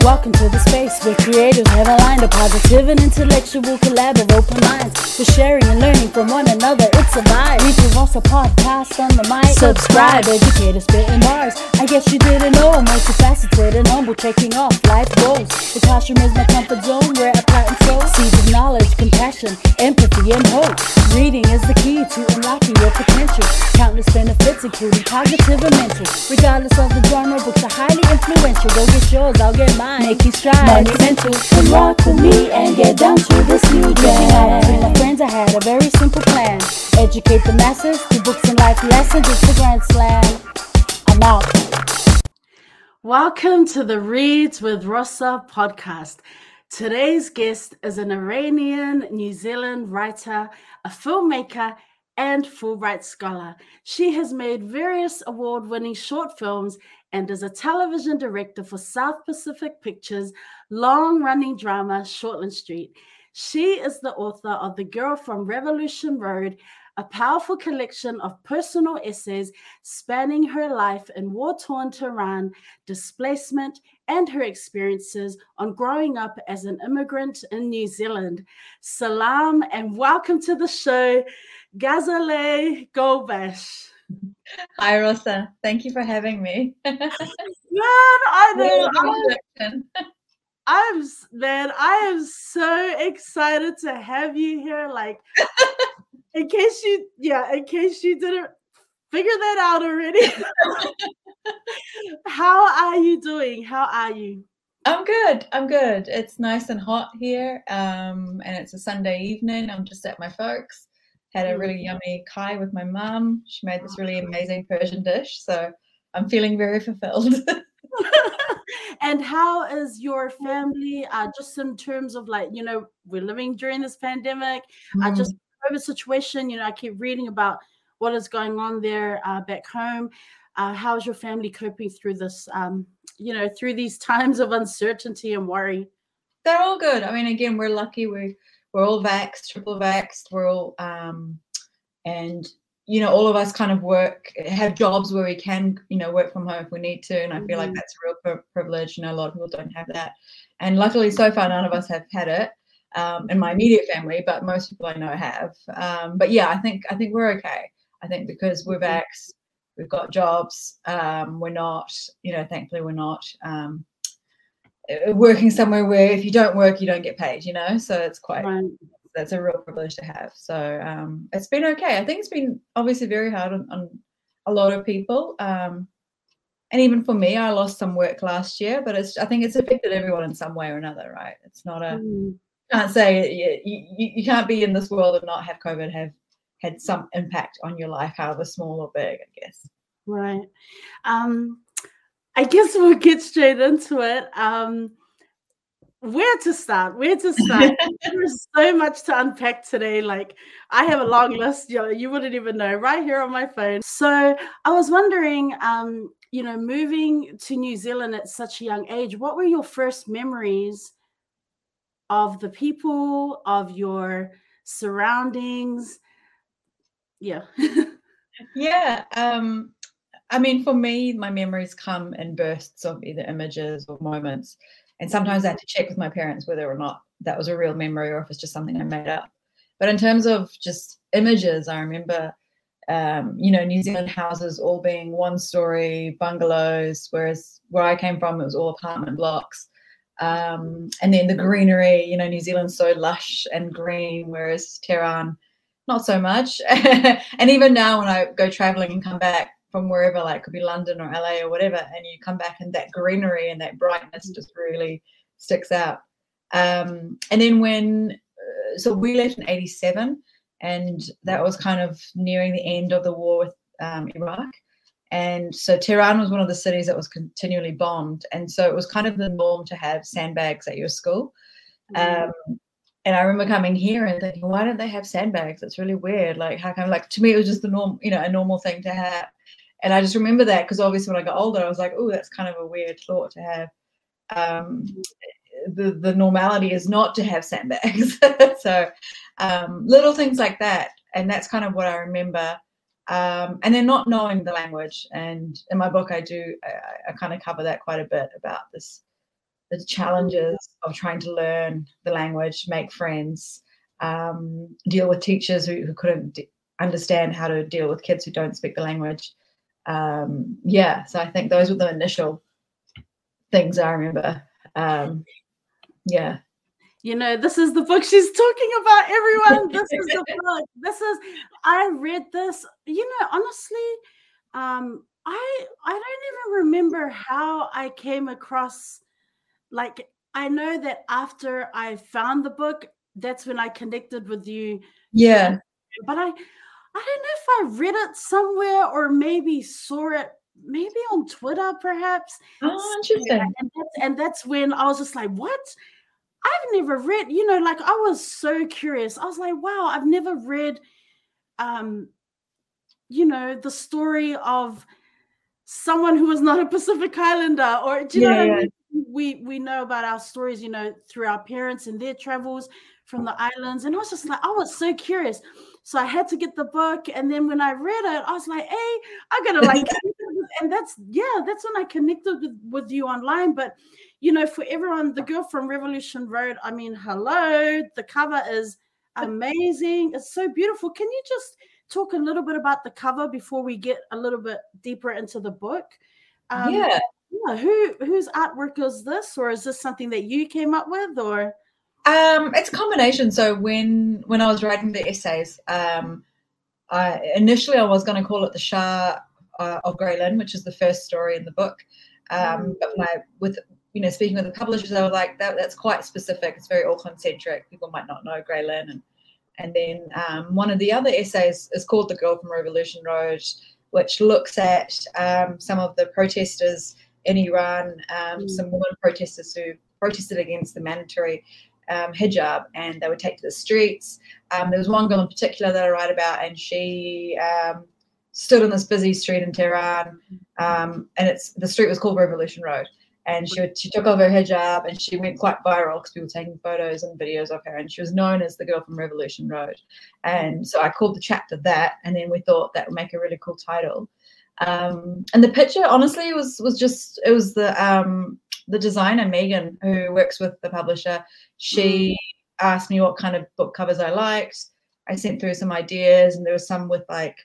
Welcome to the space where creators have aligned a positive and intellectual collab of open minds. For sharing and learning from one another, it's a vibe. We give us a podcast on the mic. Subscribe, educator spitting bars. I guess you didn't know I'm multifaceted and humble, taking off life goals. The classroom is my comfort zone where I plant and sow seeds of knowledge, compassion, empathy, and hope. Reading is the key to unlocking your potential. Countless benefits, including cognitive and mental. Regardless of the genre, books are highly influential. Go get yours, I'll get mine. Making strides, monumental. Come rock with me and get down to this new jam. With my friends, I had a very simple plan. Educate the masses through books and life lessons. It's the grand slam. I'm out. Welcome to the Reads with Rosa podcast. Today's guest is an Iranian New Zealand writer, a filmmaker, and Fulbright scholar. She has made various award winning short films and is a television director for South Pacific Pictures' long running drama Shortland Street. She is the author of The Girl from Revolution Road, a powerful collection of personal essays spanning her life in war torn Tehran, displacement, and her experiences on growing up as an immigrant in New Zealand. Salam and welcome to the show, Ghazaleh Golbakhsh. Hi, Rosa. Thank you for having me. man, I know. I'm, I'm, man, I am so excited to have you here. Like, in case you, yeah, in case you didn't figure that out already. How are you doing? How are you? I'm good. I'm good. It's nice and hot here, um, and it's a Sunday evening. I'm just at my folks. Had a really yummy kai with my mum. She made this really amazing Persian dish, so I'm feeling very fulfilled. and how is your family? Uh, just in terms of like, you know, we're living during this pandemic. Mm. I just COVID situation. You know, I keep reading about what is going on there uh, back home. Uh, how is your family coping through this? Um, you know, through these times of uncertainty and worry. They're all good. I mean, again, we're lucky. We we're all vaxxed, triple vaxxed. We're all um, and you know, all of us kind of work, have jobs where we can, you know, work from home if we need to. And I feel mm-hmm. like that's a real privilege. You know, a lot of people don't have that. And luckily, so far, none of us have had it um, in my immediate family, but most people I know have. Um, but yeah, I think I think we're okay. I think because we're mm-hmm. vax, we've got jobs. Um, we're not, you know, thankfully we're not um, working somewhere where if you don't work, you don't get paid. You know, so it's quite. Right. That's a real privilege to have. So um, it's been okay. I think it's been obviously very hard on, on a lot of people. Um, and even for me, I lost some work last year, but it's I think it's affected everyone in some way or another, right? It's not a mm can't say you, you, you can't be in this world and not have COVID have had some impact on your life, however small or big, I guess. Right. Um, I guess we'll get straight into it. Um, where to start? Where to start? There's so much to unpack today. Like I have a long list. You, know, you wouldn't even know right here on my phone. So I was wondering, um, you know, moving to New Zealand at such a young age, what were your first memories of the people, of your surroundings. Yeah. yeah. Um, I mean, for me, my memories come in bursts of either images or moments. And sometimes I have to check with my parents whether or not that was a real memory or if it's just something I made up. But in terms of just images, I remember, um, you know, New Zealand houses all being one story bungalows, whereas where I came from, it was all apartment blocks. Um, and then the greenery, you know, New Zealand's so lush and green, whereas Tehran, not so much. and even now, when I go traveling and come back from wherever, like it could be London or LA or whatever, and you come back and that greenery and that brightness just really sticks out. Um, and then when, uh, so we left in 87, and that was kind of nearing the end of the war with um, Iraq. And so Tehran was one of the cities that was continually bombed. And so it was kind of the norm to have sandbags at your school. Mm-hmm. Um, and I remember coming here and thinking, why don't they have sandbags? It's really weird. Like, how come, like, to me, it was just the norm, you know, a normal thing to have. And I just remember that because obviously when I got older, I was like, oh, that's kind of a weird thought to have. Um, the, the normality is not to have sandbags. so um, little things like that. And that's kind of what I remember um, and then not knowing the language. And in my book, I do I, I kind of cover that quite a bit about this the challenges of trying to learn the language, make friends, um, deal with teachers who, who couldn't d- understand how to deal with kids who don't speak the language. Um, yeah, so I think those were the initial things I remember. Um, yeah. You know, this is the book she's talking about, everyone. This is the book. This is, I read this, you know, honestly, um, I I don't even remember how I came across like I know that after I found the book, that's when I connected with you. Yeah. But I I don't know if I read it somewhere or maybe saw it maybe on Twitter perhaps. Oh, interesting. And that's, and that's when I was just like, what? I've never read, you know, like I was so curious. I was like, wow, I've never read um you know the story of someone who was not a Pacific Islander, or do you yeah, know what I mean? We we know about our stories, you know, through our parents and their travels from the islands, and I was just like, I was so curious. So I had to get the book, and then when I read it, I was like, "Hey, I gotta like," and that's yeah, that's when I connected with, with you online. But you know, for everyone, the girl from Revolution Road, I mean, hello, the cover is amazing. It's so beautiful. Can you just talk a little bit about the cover before we get a little bit deeper into the book? Um, yeah. Yeah. Who whose artwork is this, or is this something that you came up with, or? Um, it's a combination. So when when I was writing the essays, um, I, initially I was going to call it the Shah uh, of Grey Lynn, which is the first story in the book. Um, mm. But I, with you know speaking with the publishers, I was like, that, that's quite specific. It's very Auckland centric. People might not know Grey Lynn, and and then um, one of the other essays is called The Girl from Revolution Road, which looks at um, some of the protesters in Iran, um, mm. some women protesters who protested against the mandatory um, hijab and they would take to the streets. Um, there was one girl in particular that I write about, and she um, stood on this busy street in Tehran, and it's the street was called Revolution Road. And she she took off her hijab and she went quite viral because people were taking photos and videos of her and she was known as the girl from Revolution Road. And so I called the chapter that and then we thought that would make a really cool title. Um, and the picture honestly was was just it was the um, the designer Megan who works with the publisher she mm. asked me what kind of book covers I liked I sent through some ideas and there was some with like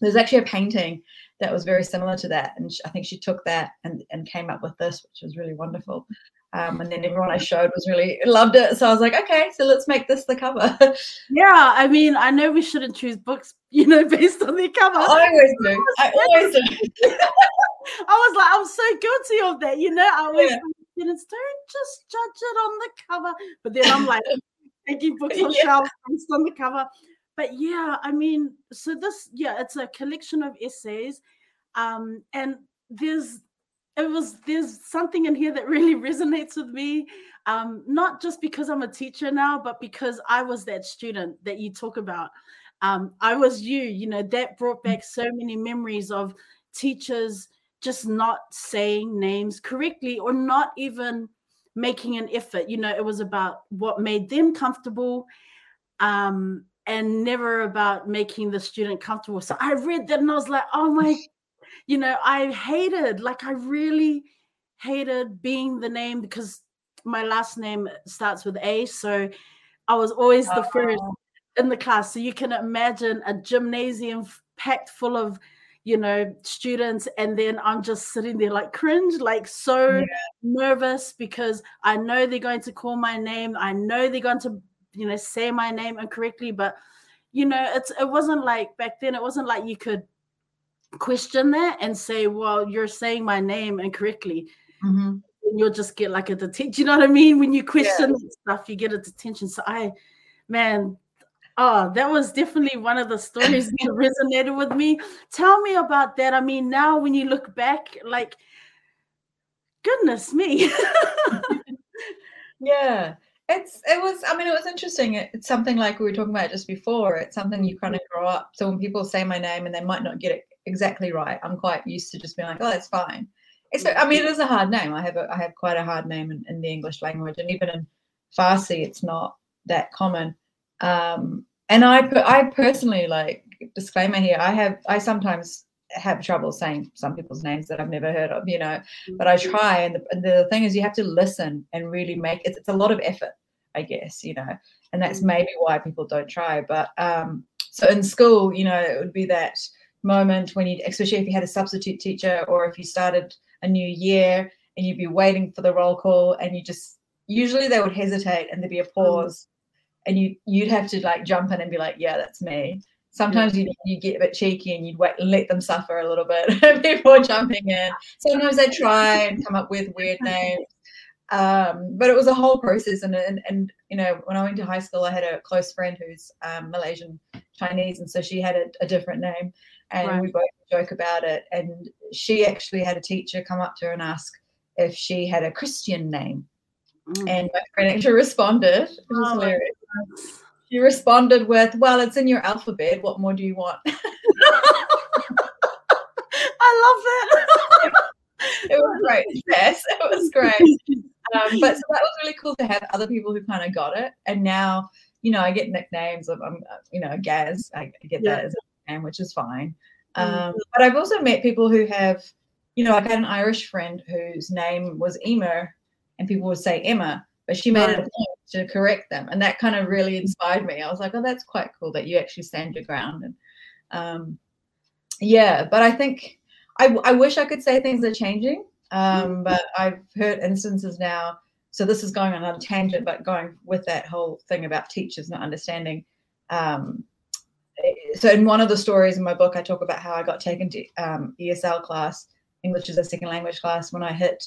there's actually a painting that was very similar to that. And I think she took that and, and came up with this, which was really wonderful. Um, and then everyone I showed was really loved it. So I was like, okay, so let's make this the cover. yeah, I mean, I know we shouldn't choose books, you know, based on the cover. I always do. I always do. I was like, I'm so guilty of that, you know. I always yeah. Students don't just judge it on the cover, but then I'm like, taking books on yeah. shelves based on the cover but yeah, I mean, so this, yeah, it's a collection of essays. Um, and there's it was there's something in here that really resonates with me um, not just because i'm a teacher now but because i was that student that you talk about um, i was you you know that brought back so many memories of teachers just not saying names correctly or not even making an effort you know it was about what made them comfortable um, and never about making the student comfortable. So I read that and I was like, oh my, you know, I hated, like, I really hated being the name because my last name starts with A. So I was always the first oh. in the class. So you can imagine a gymnasium packed full of, you know, students. And then I'm just sitting there like cringe, like so yeah. nervous because I know they're going to call my name. I know they're going to you know say my name incorrectly but you know it's it wasn't like back then it wasn't like you could question that and say well you're saying my name incorrectly mm-hmm. you'll just get like a detention you know what i mean when you question yeah. stuff you get a detention so i man oh that was definitely one of the stories that resonated with me. Tell me about that. I mean now when you look back like goodness me. Yeah. It's it was i mean it was interesting. It, it's something like we were talking about just before. It's something you kind of grow up. So when people say my name and they might not get it exactly right i'm quite used to just being like oh that's fine. It's i mean it is a hard name. I have a i have quite a hard name in, in the english language and even in farsi it's not that common um and i i personally like disclaimer here i have i sometimes have trouble saying some people's names that I've never heard of, you know, but I try. And the, and the thing is, you have to listen and really make it, it's a lot of effort, I guess, you know, and that's Mm. maybe why people don't try. But um, so in school, you know, it would be that moment when you, especially if you had a substitute teacher or if you started a new year and you'd be waiting for the roll call and you just, usually they would hesitate and there'd be a pause and you, you'd have to like jump in and be like, yeah, that's me sometimes you you get a bit cheeky and you'd wait let them suffer a little bit before jumping in. Sometimes they try and come up with weird names. Um, but it was a whole process and, and and you know when I went to high school I had a close friend who's um, Malaysian Chinese and so she had a, a different name and Right. we both joke about it and she actually had a teacher come up to her and ask if she had a Christian name Mm. and my friend actually responded which Oh she responded with, Well, it's in your alphabet. What more do you want? I love that. It was great. Yes, it was great. Um, but so that was really cool to have other people who kind of got it. And now, you know, I get nicknames of, um, uh, you know, Gaz. I get Yeah. that as a nickname, which is fine. Mm. Um, but I've also met people who have, you know, I had an Irish friend whose name was Emer, and people would say Emma, but she made it a Right. point to correct them, and that kind of really inspired me. I was like, oh, that's quite cool that you actually stand your ground. And um, yeah, but I think I, I wish I could say things are changing, um, but I've heard instances now. So this is going on a tangent, but going with that whole thing about teachers not understanding. Um, eh, so in one of the stories in my book, I talk about how I got taken to um, ESL class, English as a second language class, when I hit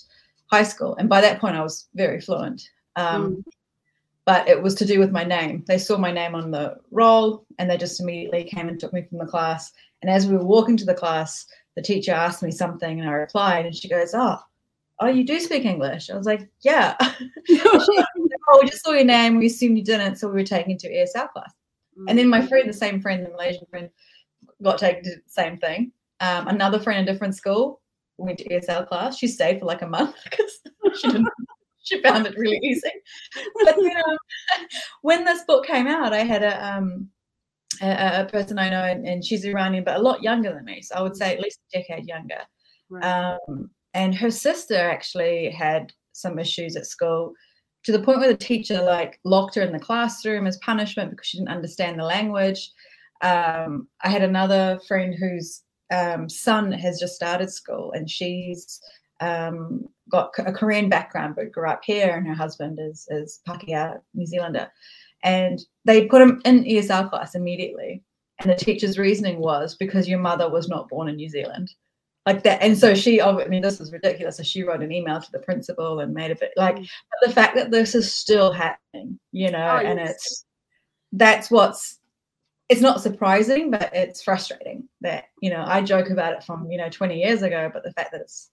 high school, and by that point I was very fluent. Um, But it was to do with my name. They saw my name on the roll, and they just immediately came and took me from the class. And as we were walking to the class, the teacher asked me something, and I replied, and she goes, "Oh, oh, you do speak English?" I was like, "Yeah." oh, we just saw your name. We assumed you didn't, so we were taken to ESL class. And then my friend, the same friend, the Malaysian friend, got taken to the same thing. Um, another friend in a different school went to ESL class. She stayed for like a month because she didn't. She found it really easy. But you know, when this book came out, I had a um a, a person I know, and, and she's Iranian, but a lot younger than me. So I would say at least a decade younger. Right. Um, and her sister actually had some issues at school to the point where the teacher like locked her in the classroom as punishment because she didn't understand the language. Um, I had another friend whose um, son has just started school and she's um, got a Korean background but grew up here, and her husband is is Pakeha, New Zealander. And they put him in ESL class immediately. And the teacher's reasoning was because your mother was not born in New Zealand like that. And so she, oh, I mean, this is ridiculous. So she wrote an email to the principal and made a bit like, Mm. the fact that this is still happening, you know, Oh, and yes. it's that's what's it's not surprising, but it's frustrating that you know I joke about it from you know 20 years ago, but the fact that it's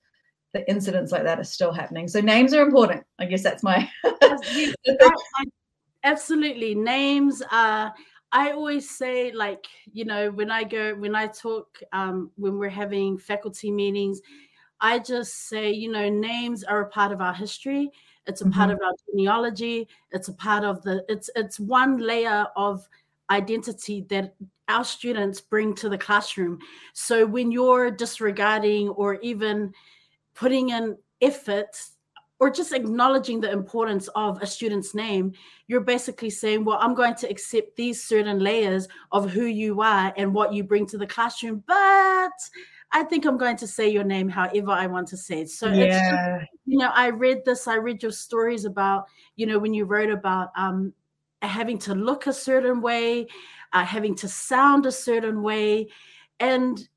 the incidents like that are still happening. So names are important. I guess that's my. Yes, I- I- absolutely names are i always say like you know when i go when i talk um when we're having faculty meetings i just say you know names are a part of our history it's a part Mhm. of our genealogy it's a part of the it's it's one layer of identity that our students bring to the classroom so when you're disregarding or even putting in effort or just acknowledging the importance of a student's name, you're basically saying, Well, I'm going to accept these certain layers of who you are and what you bring to the classroom, but I think I'm going to say your name however I want to say it. So it's just, yeah, you know, I read this, I read your stories about, you know, when you wrote about um having to look a certain way, uh, having to sound a certain way. And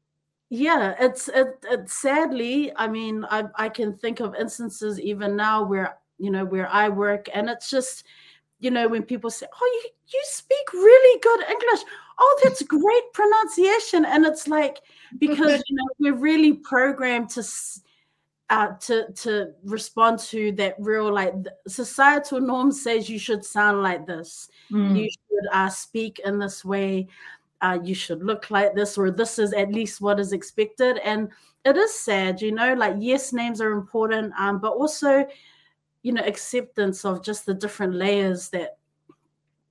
yeah it's it, it sadly i mean I, I can think of instances even now where you know where i work and it's just you know when people say oh you, you speak really good english. Oh that's great pronunciation. And it's like because you know we're really programmed to uh, to to respond to that real like societal norm says you should sound like this. Mm. you should uh, speak in this way uh, you should look like this or this is at least what is expected and it is sad you know like yes names are important um, but also you know acceptance of just the different layers that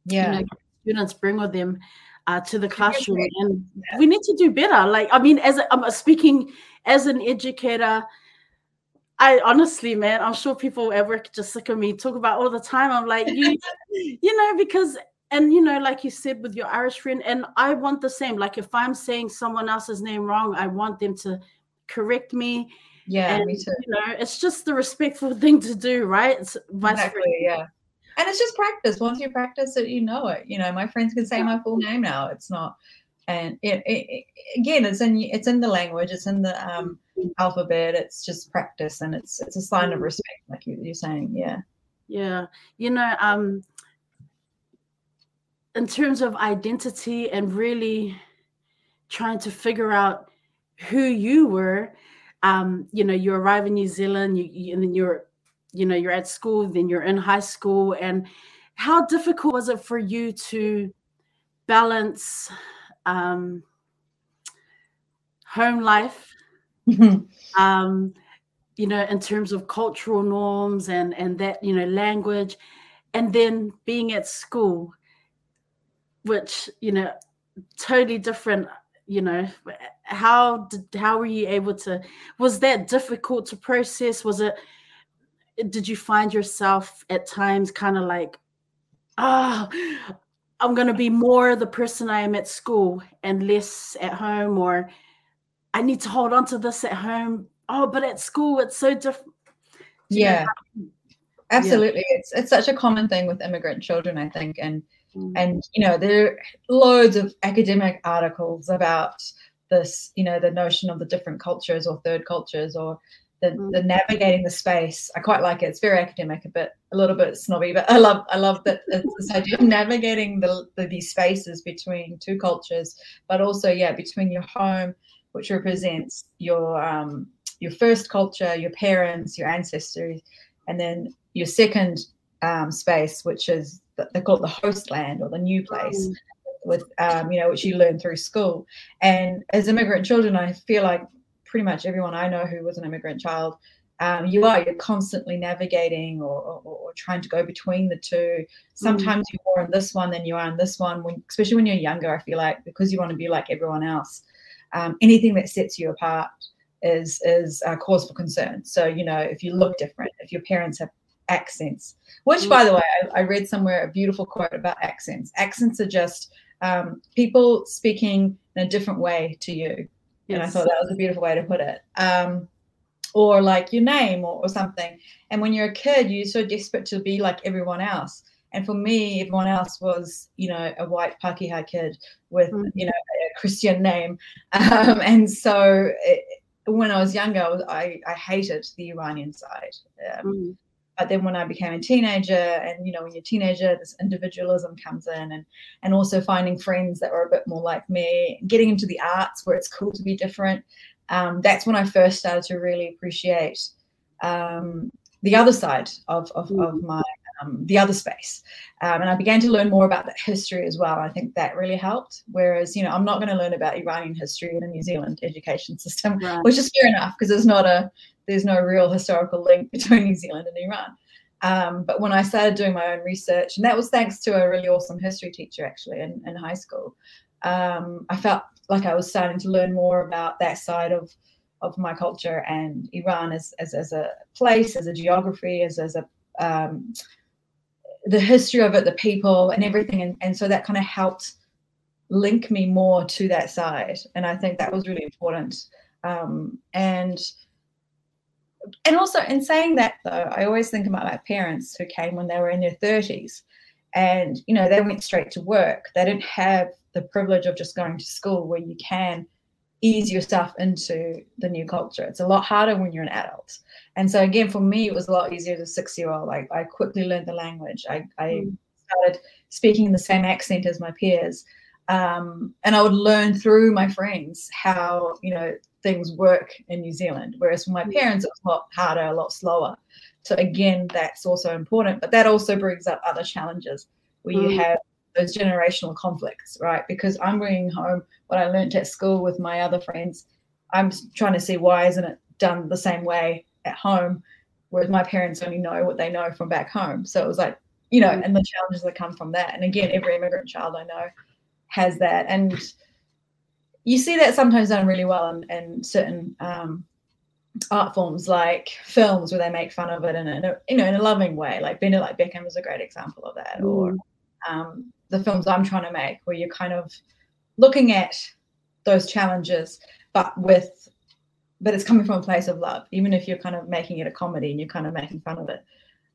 yeah. you know students bring with them uh, to the classroom, and we need to do better. Like, I mean, as i'm speaking as an educator, I honestly, man, I'm sure people at work just sick of me talk about all the time. I'm like, you, you know, because and you know, like you said with your Irish friend, and I want the same. Like if I'm saying someone else's name wrong, I want them to correct me. Yeah, and, me too. You know, it's just the respectful thing to do, right? It's exactly, yeah. And it's just practice. Once you practice it, you know it. You know, my friends can say my full name now. It's not, and it, it, it again, it's in it's in the language, it's in the um, alphabet. It's just practice, and it's it's a sign of respect, like you, you're saying. Yeah. Yeah, you know, um, in terms of identity and really trying to figure out who you were um, you know you arrive in new zealand you, you, and then you're you know you're at school then you're in high school and how difficult was it for you to balance um, home life um, you know in terms of cultural norms and and that you know language and then being at school which you know totally different you know how did how were you able to was that difficult to process? Was it did you find yourself at times kind of like oh i'm going to be more the person i am at school and less at home or i need to hold on to this at home. Oh but at school it's so different yeah. absolutely. Yeah. it's it's such a common thing with immigrant children i think and Mm. And you know, there are loads of academic articles about this, you know, the notion of the different cultures or third cultures or the, mm. the navigating the space. I quite like it. It's very academic, a bit a little bit snobby, but I love I love that this idea of navigating the, the these spaces between two cultures, but also yeah, between your home, which represents your um your first culture, your parents, your ancestors, and then your second um, space, which is they call it the host land or the new place. Mm. With um, you know, which you learn through school, and as immigrant children, I feel like pretty much everyone I know who was an immigrant child um, you are you're constantly navigating or, or, or, trying to go between the two sometimes mm. you're more in this one than you are in this one when, especially when you're younger i feel like because you want to be like everyone else um, anything that sets you apart is is a cause for concern so you know if you look different if your parents have accents. Which, by the way, I, I, read somewhere a beautiful quote about accents. Accents are just um, people speaking in a different way to you. Yes. And I thought that was a beautiful way to put it. Um, or like your name or, or something. And when you're a kid, you're so desperate to be like everyone else. And for me, everyone else was, you know, a white Pakeha kid with, mm. you know, a Christian name. Um, and so it, when I was younger, I, I, I, hated the Iranian side. Um, mm but then when i became a teenager and you know when you're a teenager this individualism comes in and and also finding friends that were a bit more like me getting into the arts where it's cool to be different um, that's when i first started to really appreciate um, the other side of, of, mm. of my um, the other space um, and i began to learn more about that history as well i think that really helped whereas you know i'm not going to learn about iranian history in a new zealand education system right. which is fair enough because there's not a there's no real historical link between New Zealand and Iran. Um, but when I started doing my own research, and that was thanks to a really awesome history teacher actually in, in high school, um, I felt like I was starting to learn more about that side of of my culture and Iran as, as, as a place, as a geography, as, as a um, the history of it, the people, and everything. And, and so that kind of helped link me more to that side. And I think that was really important. Um, and and also in saying that though i always think about my parents who came when they were in their 30s and you know they went straight to work. They didn't have the privilege of just going to school where you can ease yourself into the new culture. It's a lot harder when you're an adult. And so again for me it was a lot easier as a six year old I, I quickly learned the language. I, I mm. started speaking the same accent as my peers. Um, and i would learn through my friends how you know things work in New Zealand. Whereas for my mm. parents, it was a lot harder, a lot slower. So again, that's also important. But that also brings up other challenges where you mm. have those generational conflicts, right? Because I'm bringing home what I learned at school with my other friends. I'm trying to see why isn't it done the same way at home, whereas my parents only know what they know from back home. So it was like, you know, mm. and the challenges that come from that. And again, every immigrant child I know has that, and you see that sometimes done really well in, in certain um, art forms like films where they make fun of it in a you know in a loving way. Like Bend It Like Beckham is a great example of that, mm. or um, the films I'm trying to make where you're kind of looking at those challenges, but with but it's coming from a place of love, even if you're kind of making it a comedy and you're kind of making fun of it.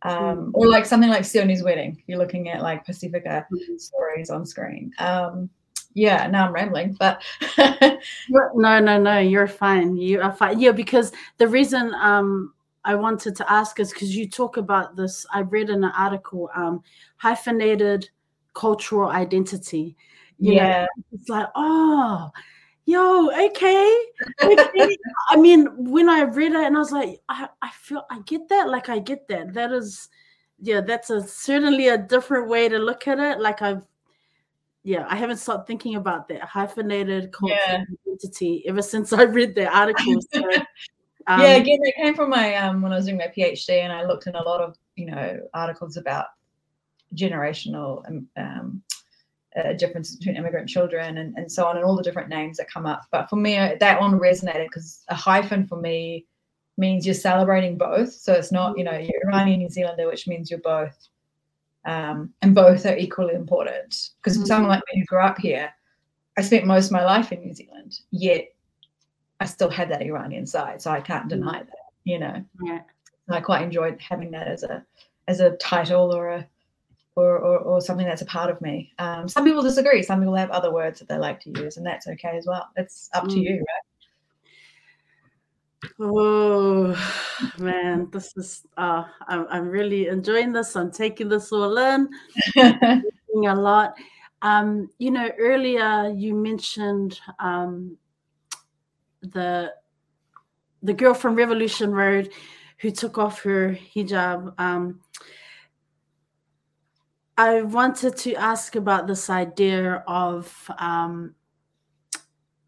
Um, mm. Or like something like Sione's Wedding, you're looking at like Pacifica mm. stories on screen. Um, yeah, now I'm rambling, but no, no, no, you're fine. You are fine. Yeah, because the reason um I wanted to ask is because you talk about this. I read in an article, um, hyphenated cultural identity. You yeah, know, it's like, oh, yo, okay, okay. I mean, when I read it, and I was like, I, I feel, I get that. Like, I get that. That is, yeah, that's a certainly a different way to look at it. Like, I've yeah, I haven't stopped thinking about that hyphenated cultural yeah. identity ever since I read the article. So, um, yeah, again, it came from my um, when I was doing my PhD, and I looked in a lot of you know articles about generational um, um, uh, differences between immigrant children and, and so on, and all the different names that come up. But for me, uh, that one resonated because a hyphen for me means you're celebrating both. So it's not you know you're Iranian New Zealander, which means you're both um, and both are equally important. Because mm-hmm. someone like me who grew up here, I spent most of my life in New Zealand, yet I still had that Iranian side, so I can't mm-hmm. deny that. You know, yeah. I quite enjoyed having that as a as a title or a or, or, or something that's a part of me. Um, some people disagree. Some people have other words that they like to use, and that's okay as well. It's up mm. to you, right? Oh man, this is uh I'm, I'm really enjoying this. I'm taking this all in a lot. Um, you know, earlier you mentioned um the the girl from Revolution Road who took off her hijab. Um, I wanted to ask about this idea of um,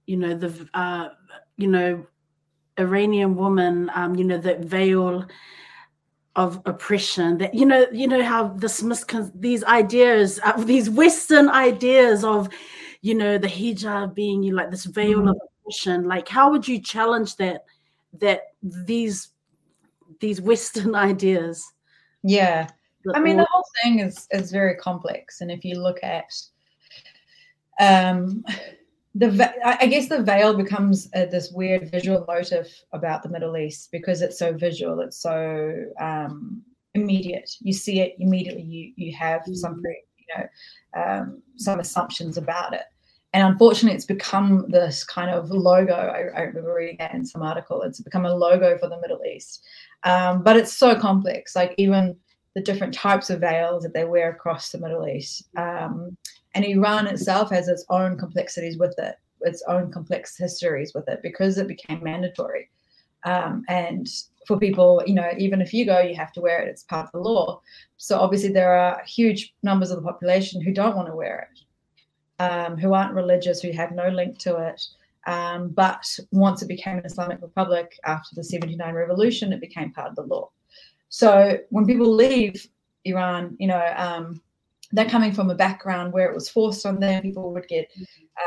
you know the uh, you know Iranian woman, um, you know, that veil of oppression that you know you know how this miscon these ideas uh, these western ideas of you know the hijab being you like this veil mm-hmm. of oppression like how would you challenge that that these these western ideas yeah i mean the whole thing is is very complex and if you look at um the I guess the veil becomes uh, this weird visual motif about the Middle East because it's so visual, it's so um, immediate. You see it immediately. You you have mm-hmm. some you know um, some assumptions about it, and unfortunately, it's become this kind of logo. I, I, remember reading that in some article. It's become a logo for the Middle East, um, but it's so complex. Like even the different types of veils that they wear across the Middle East. Um, and Iran itself has its own complexities with it, its own complex histories with it because it became mandatory. Um, and for people, you know, even if you go, you have to wear it. It's part of the law. So obviously, there are huge numbers of the population who don't want to wear it, um, who aren't religious, who have no link to it. Um, but once it became an Islamic republic after the 79 revolution, it became part of the law. So when people leave Iran, you know, um, they're coming from a background where it was forced on them. People would get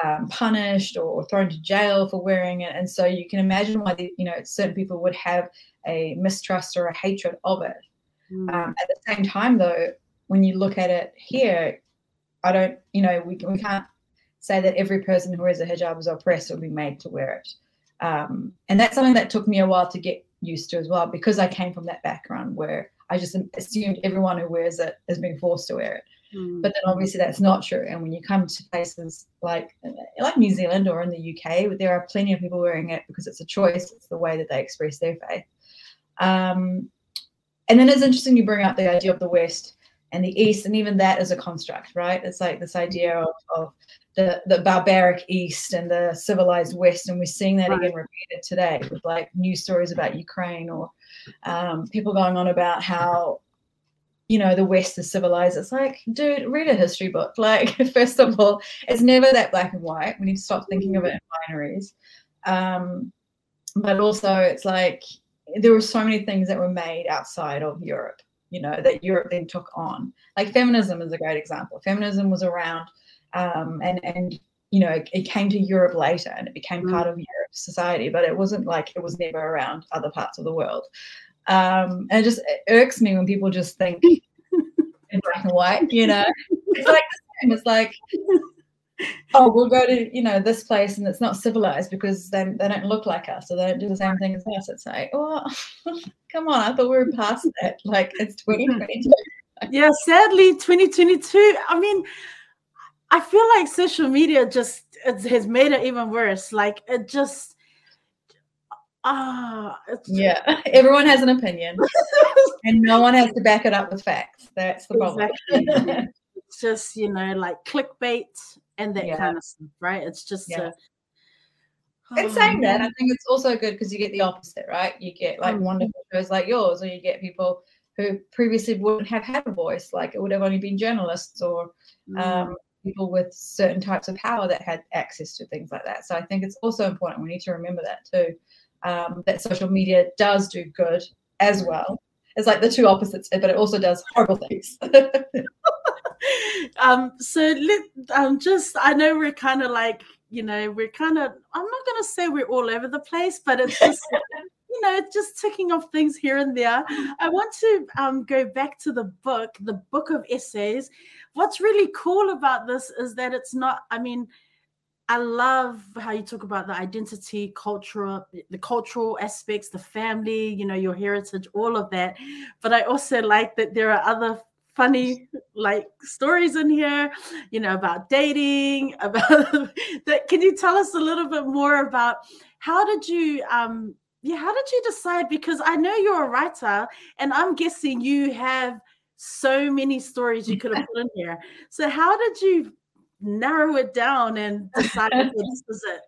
um, punished or thrown to jail for wearing it, and so you can imagine why the, you know certain people would have a mistrust or a hatred of it. Mm. Um, at the same time, though, when you look at it here, I don't, you know, we we can't say that every person who wears a hijab is oppressed or being made to wear it. Um, and that's something that took me a while to get used to as well because I came from that background where I just assumed everyone who wears it is being forced to wear it. Mm. But then obviously that's not true. And when you come to places like like New Zealand or in the UK, there are plenty of people wearing it because it's a choice. It's the way that they express their faith. Um, and then it's interesting you bring up the idea of the West and the East, and even that is a construct, right? It's like this idea of, of the, the barbaric East and the civilized West, and we're seeing that right. again repeated today with like news stories about Ukraine or um, people going on about how you know the west is civilized it's like dude read a history book. Like first of all it's never that black and white we need to stop thinking of it in binaries. Um, but also it's like there were so many things that were made outside of europe you know that europe then took on. Like feminism is a great example. Feminism was around um, and and you know it, it, came to Europe later and it became mm. part of Europe's society, but it wasn't like it was never around other parts of the world. Um, and it just it irks me when people just think in black and white, you know. It's like it's like oh, we'll go to you know this place and it's not civilized because they, they don't look like us or they don't do the same thing as us. It's like, oh, come on! I thought we were past that. Like it's 2022. yeah, sadly, 2022. I mean, I feel like social media just has made it even worse. Like it just. Ah, yeah. Everyone has an opinion, and no one has to back it up with facts. That's the problem. Exactly. it's just you know like clickbait and that yeah. kind of stuff, right? It's just yeah. a, and saying that, I think it's also good because you get the opposite, right? You get like mm-hmm. wonderful shows like yours, or you get people who previously wouldn't have had a voice, like it would have only been journalists or mm-hmm. um, people with certain types of power that had access to things like that. So I think it's also important. We need to remember that too. Um, that social media does do good as well. It's like the two opposites, but it also does horrible things. um, so let um, just I know we're kind of like you know we're kind of I'm not gonna say we're all over the place, but it's just you know just ticking off things here and there. I want to um, go back to the book, the book of essays. What's really cool about this is that it's not. I mean. I love how you talk about the identity, cultural, the cultural aspects, the family, you know, your heritage, all of that. But I also like that there are other funny like stories in here you know about dating about that. Can you tell us a little bit more about how did you um yeah how did you decide? Because i know you're a writer and i'm guessing you have so many stories you could have put in here. So how did you narrow it down and decide this was it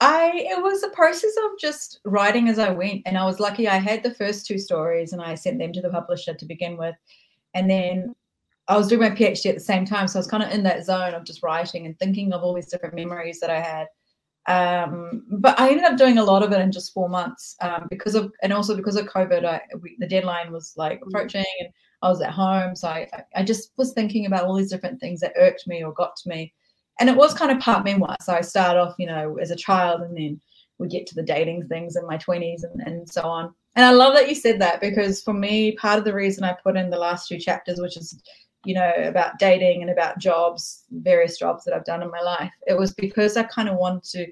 I it was a process of just writing as I went, and I was lucky. I had the first two stories, and I sent them to the publisher to begin with, and then I was doing my PhD at the same time. So I was kind of in that zone of just writing and thinking of all these different memories that I had. Um, but I ended up doing a lot of it in just four months um, because of, and also because of COVID, I, we, the deadline was like mm. approaching and I was at home. So I, I just was thinking about all these different things that irked me or got to me. And it was kind of part memoir. So I start off, you know, as a child and then we get to the dating things in my 20s and, and so on. And I love that you said that because for me, part of the reason I put in the last two chapters, which is, you know, about dating and about jobs, various jobs that I've done in my life, it was because I kind of wanted to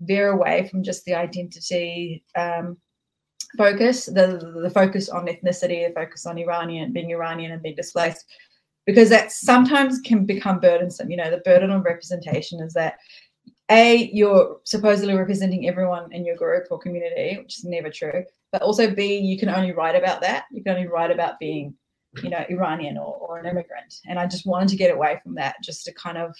veer away from just the identity um, focus, the the focus on ethnicity, the focus on Iranian, being Iranian and being displaced, because that sometimes can become burdensome. You know, the burden of representation is that a you're supposedly representing everyone in your group or community, which is never true but also b you can only write about that you can only write about being you know iranian or, or an immigrant and i just wanted to get away from that just to kind of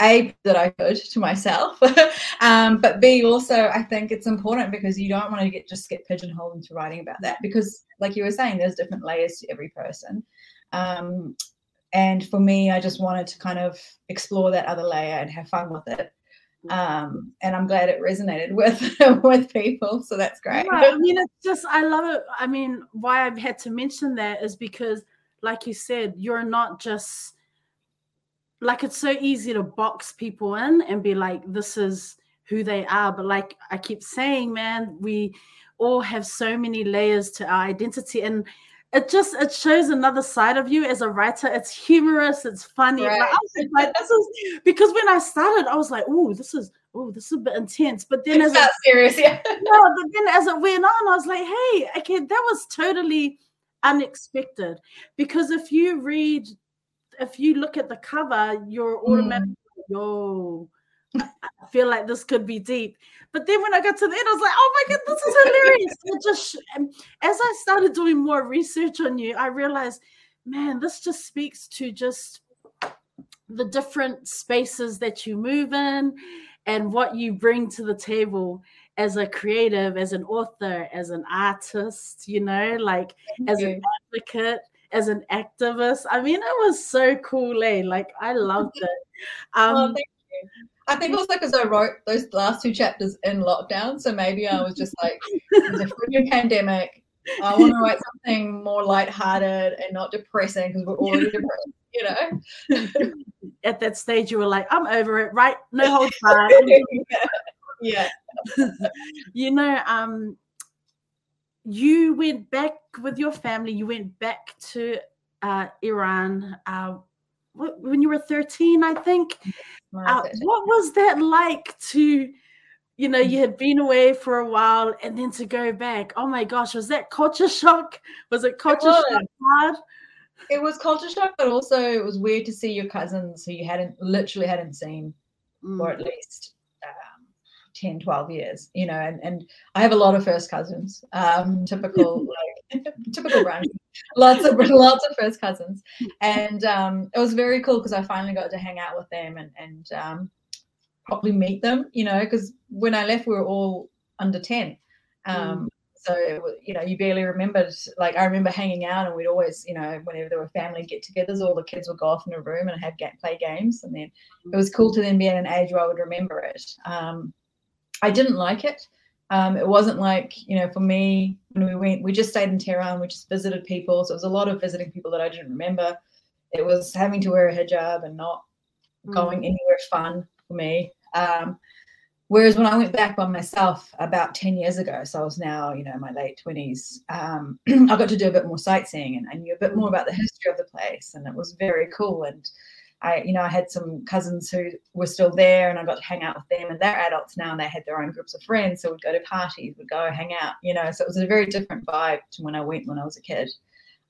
a that i could to myself um, but b also i think it's important because you don't want to get just get pigeonholed into writing about that because like you were saying there's different layers to every person um, and for me i just wanted to kind of explore that other layer and have fun with it um, and I'm glad it resonated with with people. So that's great. I mean, it's just I love it. I mean, why I've had to mention that is because, like you said, you're not just like it's so easy to box people in and be like, this is who they are. But like I keep saying, man, we all have so many layers to our identity and it just it shows another side of you as a writer. It's humorous, it's funny. Right. Like, like, this is because when I started, I was like, oh, this is oh, this is a bit intense. But then it's as not it, serious, yeah. no, but then as it went on, I was like, hey, okay, that was totally unexpected. Because if you read, if you look at the cover, you're hmm. automatically, mm. yo, I feel like this could be deep. But then when I got to the end, I was like, oh my God, this is hilarious. it just, as I started doing more research on you, I realized, man, this just speaks to just the different spaces that you move in and what you bring to the table as a creative, as an author, as an artist, you know, like as an advocate, as an activist. I mean, it was so cool, eh? Like I loved it. Um, well, I think also because I wrote those last two chapters in lockdown, so maybe I was just like, a pandemic. I want to write something more lighthearted and not depressing because we're already depressed. you know. At that stage, you were like, I'm over it, right? No hold back. yeah. you know, um, you went back with your family, you went back to uh, Iran uh, when you were 13, I think. Uh, what was that like to, you know, you had been away for a while and then to go back? Oh my gosh, was that culture shock? Was it culture it was. shock hard? It was culture shock, but also it was weird to see your cousins who you hadn't literally hadn't seen mm. for at least 10 12 years you know and, and i have a lot of first cousins um typical like typical brand lots of lots of first cousins. And um it was very cool because i finally got to hang out with them and and um probably meet them you know because when i left we were all under 10 um mm. so you know you barely remembered like i remember hanging out and we'd always you know whenever there were family get-togethers all the kids would go off in a room and have get play games. And then it was cool to then be at an age where i would remember it. Um I didn't like it. Um, it wasn't like, you know, for me, when we went, we just stayed in Tehran, we just visited people. So it was a lot of visiting people that I didn't remember. It was having to wear a hijab and not mm. going anywhere fun for me. Um, whereas when I went back by myself about 10 years ago, so I was now, you know, my late 20s, um, I got to do a bit more sightseeing and I knew a bit more about the history of the place. And it was very cool. And I, you know, I had some cousins who were still there and I got to hang out with them and they're adults now and they had their own groups of friends. So we'd go to parties, we'd go hang out, you know, so it was a very different vibe to when I went when I was a kid.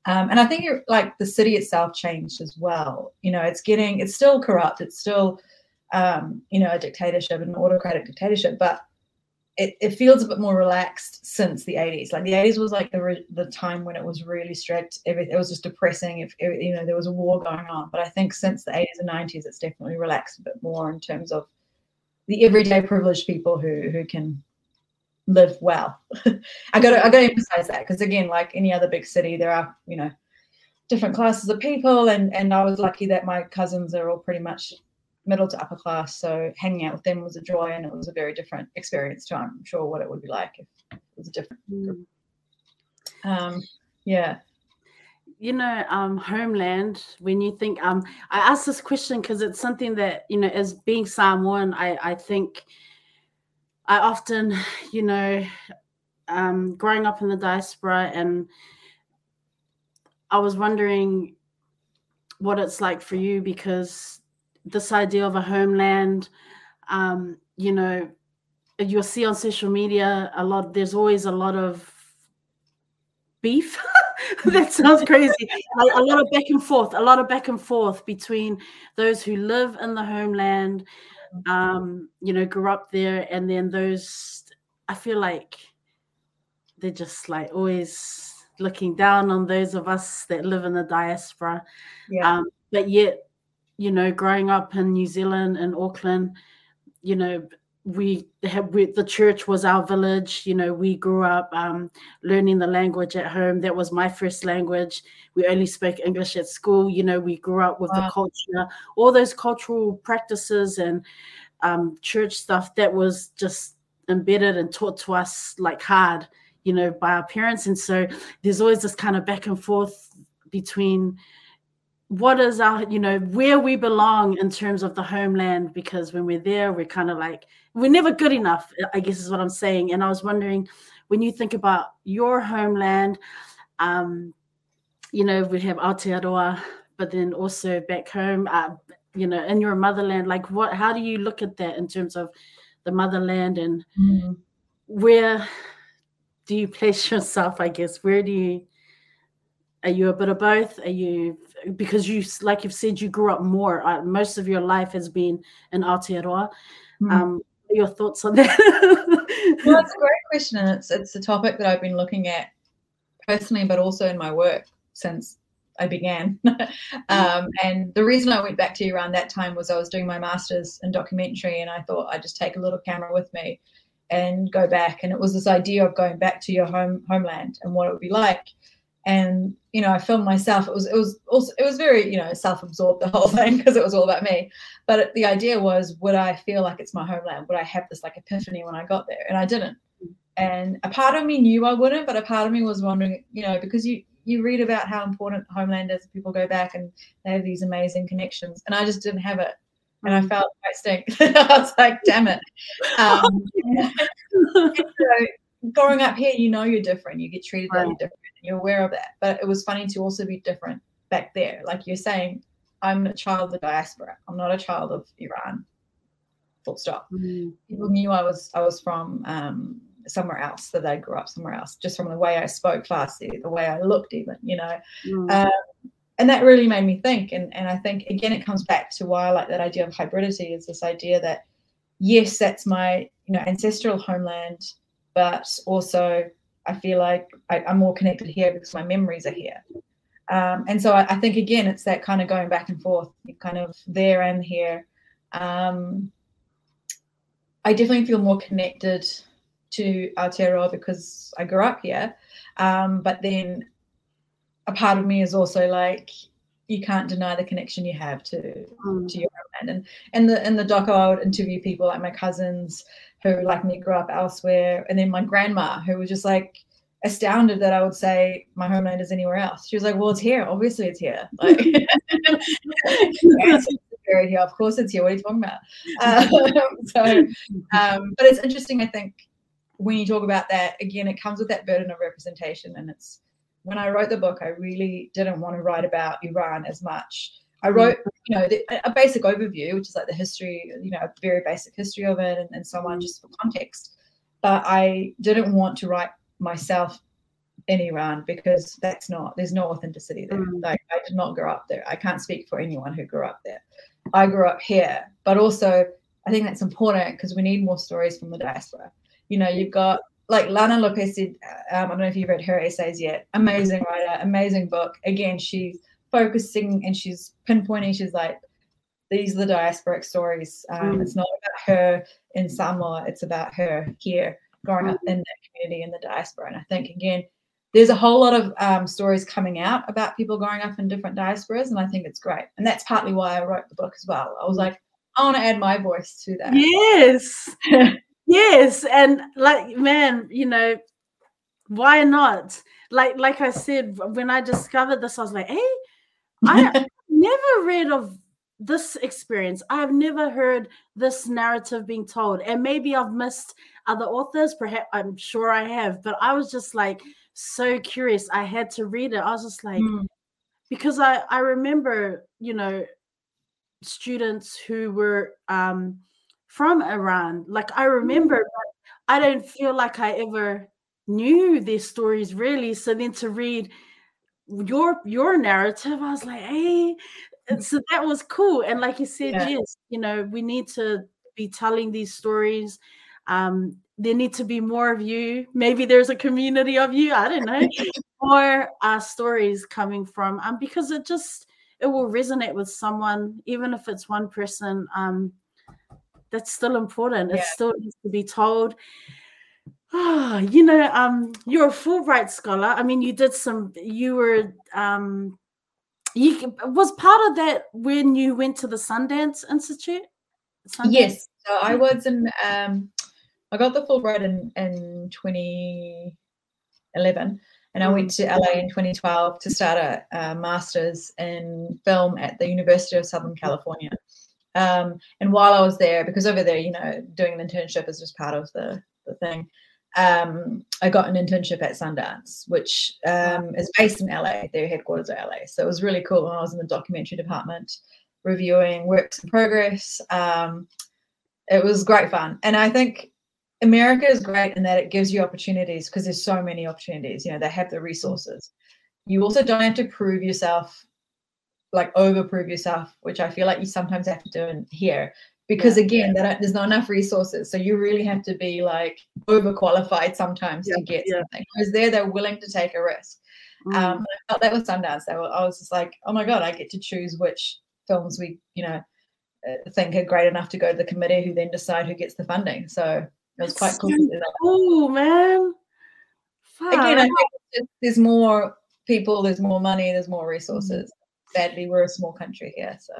Um, and I think like the city itself changed as well. You know, it's getting, it's still corrupt. It's still, um, you know, a dictatorship, an autocratic dictatorship, but it, it feels a bit more relaxed since the 80s. Like the 80s was like the re- the time when it was really strict. It was just depressing. If you know there was a war going on, but I think since the 80s and 90s, it's definitely relaxed a bit more in terms of the everyday privileged people who who can live well. I got I got to emphasize that because again, like any other big city, there are you know different classes of people, and and I was lucky that my cousins are all pretty much middle to upper class. So hanging out with them was a joy and it was a very different experience to I'm sure what it would be like if it was a different group. Mm. Um, yeah. You know, um, homeland, when you think, um, I asked this question because it's something that, you know, as being Samoan, I, I think I often, you know, um, growing up in the diaspora and I was wondering what it's like for you because this idea of a homeland. Um, you know, you'll see on social media a lot. There's always a lot of beef. that sounds crazy. a, a, lot of back and forth. A lot of back and forth between those who live in the homeland, um, you know, grew up there, and then those. I feel like they're just like always looking down on those of us that live in the diaspora. Yeah. Um, but yet you know, growing up in New Zealand and Auckland, you know, we have we, the church was our village. You know, we grew up um, learning the language at home. That was my first language. We only spoke English at school. You know, we grew up with wow. the culture, all those cultural practices and um, church stuff that was just embedded and taught to us like hard, you know, by our parents. And so there's always this kind of back and forth between what is our you know where we belong in terms of the homeland because when we're there we're kind of like we're never good enough i guess is what i'm saying and i was wondering when you think about your homeland um you know we have aotearoa but then also back home uh, you know in your motherland like what how do you look at that in terms of the motherland and mm-hmm. where do you place yourself i guess where do you are you a bit of both? Are you because you like you've said you grew up more? Uh, most of your life has been in Aotearoa. Mm. Um, your thoughts on that? well, it's a great question, and it's it's a topic that I've been looking at personally, but also in my work since I began. um, and the reason I went back to Iran that time was I was doing my master's in documentary, and I thought I'd just take a little camera with me and go back. And it was this idea of going back to your home homeland and what it would be like and you know i filmed myself. It was it was also it was very you know self-absorbed the whole thing because it was all about me. But the idea was would i feel like it's my homeland? Would i have this like epiphany when i got there? And i didn't. And a part of me knew i wouldn't but a part of me was wondering you know because you you read about how important homeland is. People go back and they have these amazing connections, and I just didn't have it, and I felt quite stink. I was like, damn it. Um, so growing up here, you know you're different. You get treated right. different. You're aware of that. But it was funny to also be different back there. Like you're saying, I'm a child of the diaspora. I'm not a child of Iran. Full stop. Mm. People knew I was I was from um, somewhere else that I grew up somewhere else, just from the way I spoke Farsi, the way I looked, even, you know. Mm. Um, and that really made me think. And, and I think, again, it comes back to why I like that idea of hybridity is this idea that, yes, that's my, you know, ancestral homeland, but also I feel like I, am more connected here because my memories are here. Um, and so I, I, think, again, it's that kind of going back and forth, kind of there and here. Um, I definitely feel more connected to Aotearoa because I grew up here. Um, but then a part of me is also like, you can't deny the connection you have to mm. to your homeland. And and the in the doco, I would interview people like my cousins who, like me, grew up elsewhere, and then my grandma who was just like astounded that I would say my homeland is anywhere else. She was like, "Well, it's here. Obviously, it's here. Like, here. Of course, it's here. What are you talking about?" Um, so, um, but it's interesting. I think when you talk about that, again, it comes with that burden of representation. And it's when I wrote the book, I really didn't want to write about Iran as much. I mm. wrote, you know, the, a basic overview, which is like the history, you know, a very basic history of it and, and so on, mm. just for context. But I didn't want to write myself in Iran because that's not, there's no authenticity there. Mm. Like, I did not grow up there. I can't speak for anyone who grew up there. I grew up here, but also I think that's important because we need more stories from the diaspora you know, you've got like Lana Lopesi um, I don't know if you've read her essays yet. Amazing writer, amazing book. Again, she's focusing and she's pinpointing. She's like, these are the diasporic stories. Um, mm. It's not about her in Samoa. It's about her here, growing mm. up in that community in the diaspora. And I think again, there's a whole lot of um, stories coming out about people growing up in different diasporas, and I think it's great. And that's partly why I wrote the book as well. I was mm. like, I want to add my voice to that. Yes. yes and like man you know why not? Like like i said when i discovered this i was like hey i never read of this experience. I have never heard this narrative being told. And maybe i've missed other authors perhaps i'm sure i have but i was just like so curious. I had to read it. I was just like mm. because i i remember you know students who were um from Iran. Like I remember, mm. but I don't feel like I ever knew their stories really. So then to read your your narrative, I was like, hey, so that was cool. And like you said, yeah. yes, you know, we need to be telling these stories. Um, there need to be more of you. Maybe there's a community of you. I don't know. more uh, stories coming from um, because it just it will resonate with someone, even if it's one person. Um, that's still important. Yeah. It still needs to be told. Oh, you know, um, you're a Fulbright scholar. I mean, you did some. You were, um, you was part of that when you went to the Sundance Institute. Sundance? Yes, so I was in. Um, I got the Fulbright in in 2011, and I went to LA in 2012 to start a, a master's in film at the University of Southern California. Um, and while I was there, because over there, you know, doing an internship is just part of the, the thing, um, I got an internship at Sundance, which um, is based in LA. Their headquarters are LA. So it was really cool when I was in the documentary department reviewing works in progress. Um, it was great fun. And I think America is great in that it gives you opportunities because there's so many opportunities. You know, they have the resources. You also don't have to prove yourself like overprove yourself, which I feel like you sometimes have to do in here because yeah. again, there's not enough resources. So you really have to be like overqualified sometimes yeah. to get yeah. something. Because there, they're willing to take a risk. Mm. Um, I felt that with Sundance. Were, I was just like, oh my god, I get to choose which films we, you know, uh, think are great enough to go to the committee, who then decide who gets the funding. So it was quite cool. Oh man! Again, I think there's more people, there's more money, there's more resources sadly we're a small country here so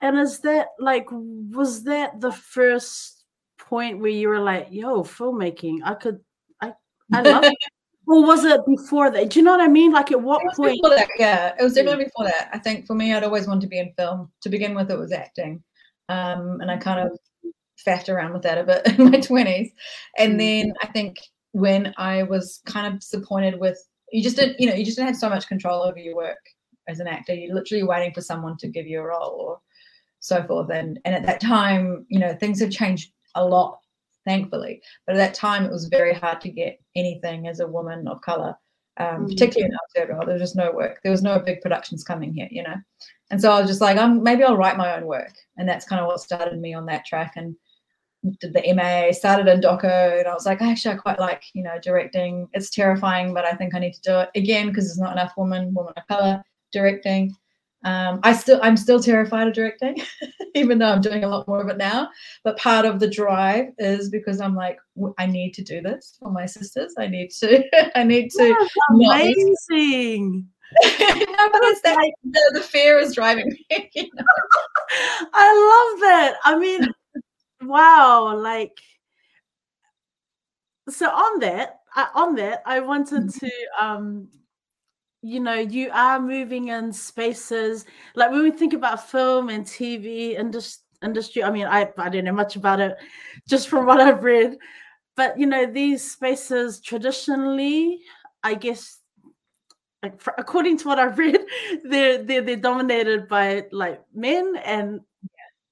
and is that like was that the first point where you were like yo filmmaking i could i i love it. Or was it before that? Do you know what I mean? Like at what point? That, yeah, it was definitely before that. I think for me, I'd always wanted to be in film. To begin with, it was acting. Um, and I kind of faffed around with that a bit in my 20s. And mm. then I think when I was kind of disappointed with you just didn't, you know, you just didn't have so much control over your work as an actor. You're literally waiting for someone to give you a role or so forth. And and at that time, you know, things have changed a lot, thankfully. But at that time it was very hard to get anything as a woman of color. Um, mm. particularly in Aotearoa, there was just no work. There was no big productions coming here, you know. And so I was just like, um, maybe I'll write my own work, and that's kind of what started me on that track. And did the MA, started in doco, and I was like, actually, I quite like, you know, directing. It's terrifying, but I think I need to do it again because there's not enough women, women of color directing. Um, I still, I'm still terrified of directing, even though I'm doing a lot more of it now. But part of the drive is because I'm like, I need to do this for my sisters. I need to, I need to. amazing. no, but it's that the, the, fear is driving me. You know? I love that. I mean, wow like so on that uh, on that i wanted mm-hmm. to um you know you are moving in spaces. Like when we think about film and tv indus- industry i mean i i don't know much about it just from what i've read but you know these spaces traditionally i guess like according to what i've read they're, they're they're dominated by like men and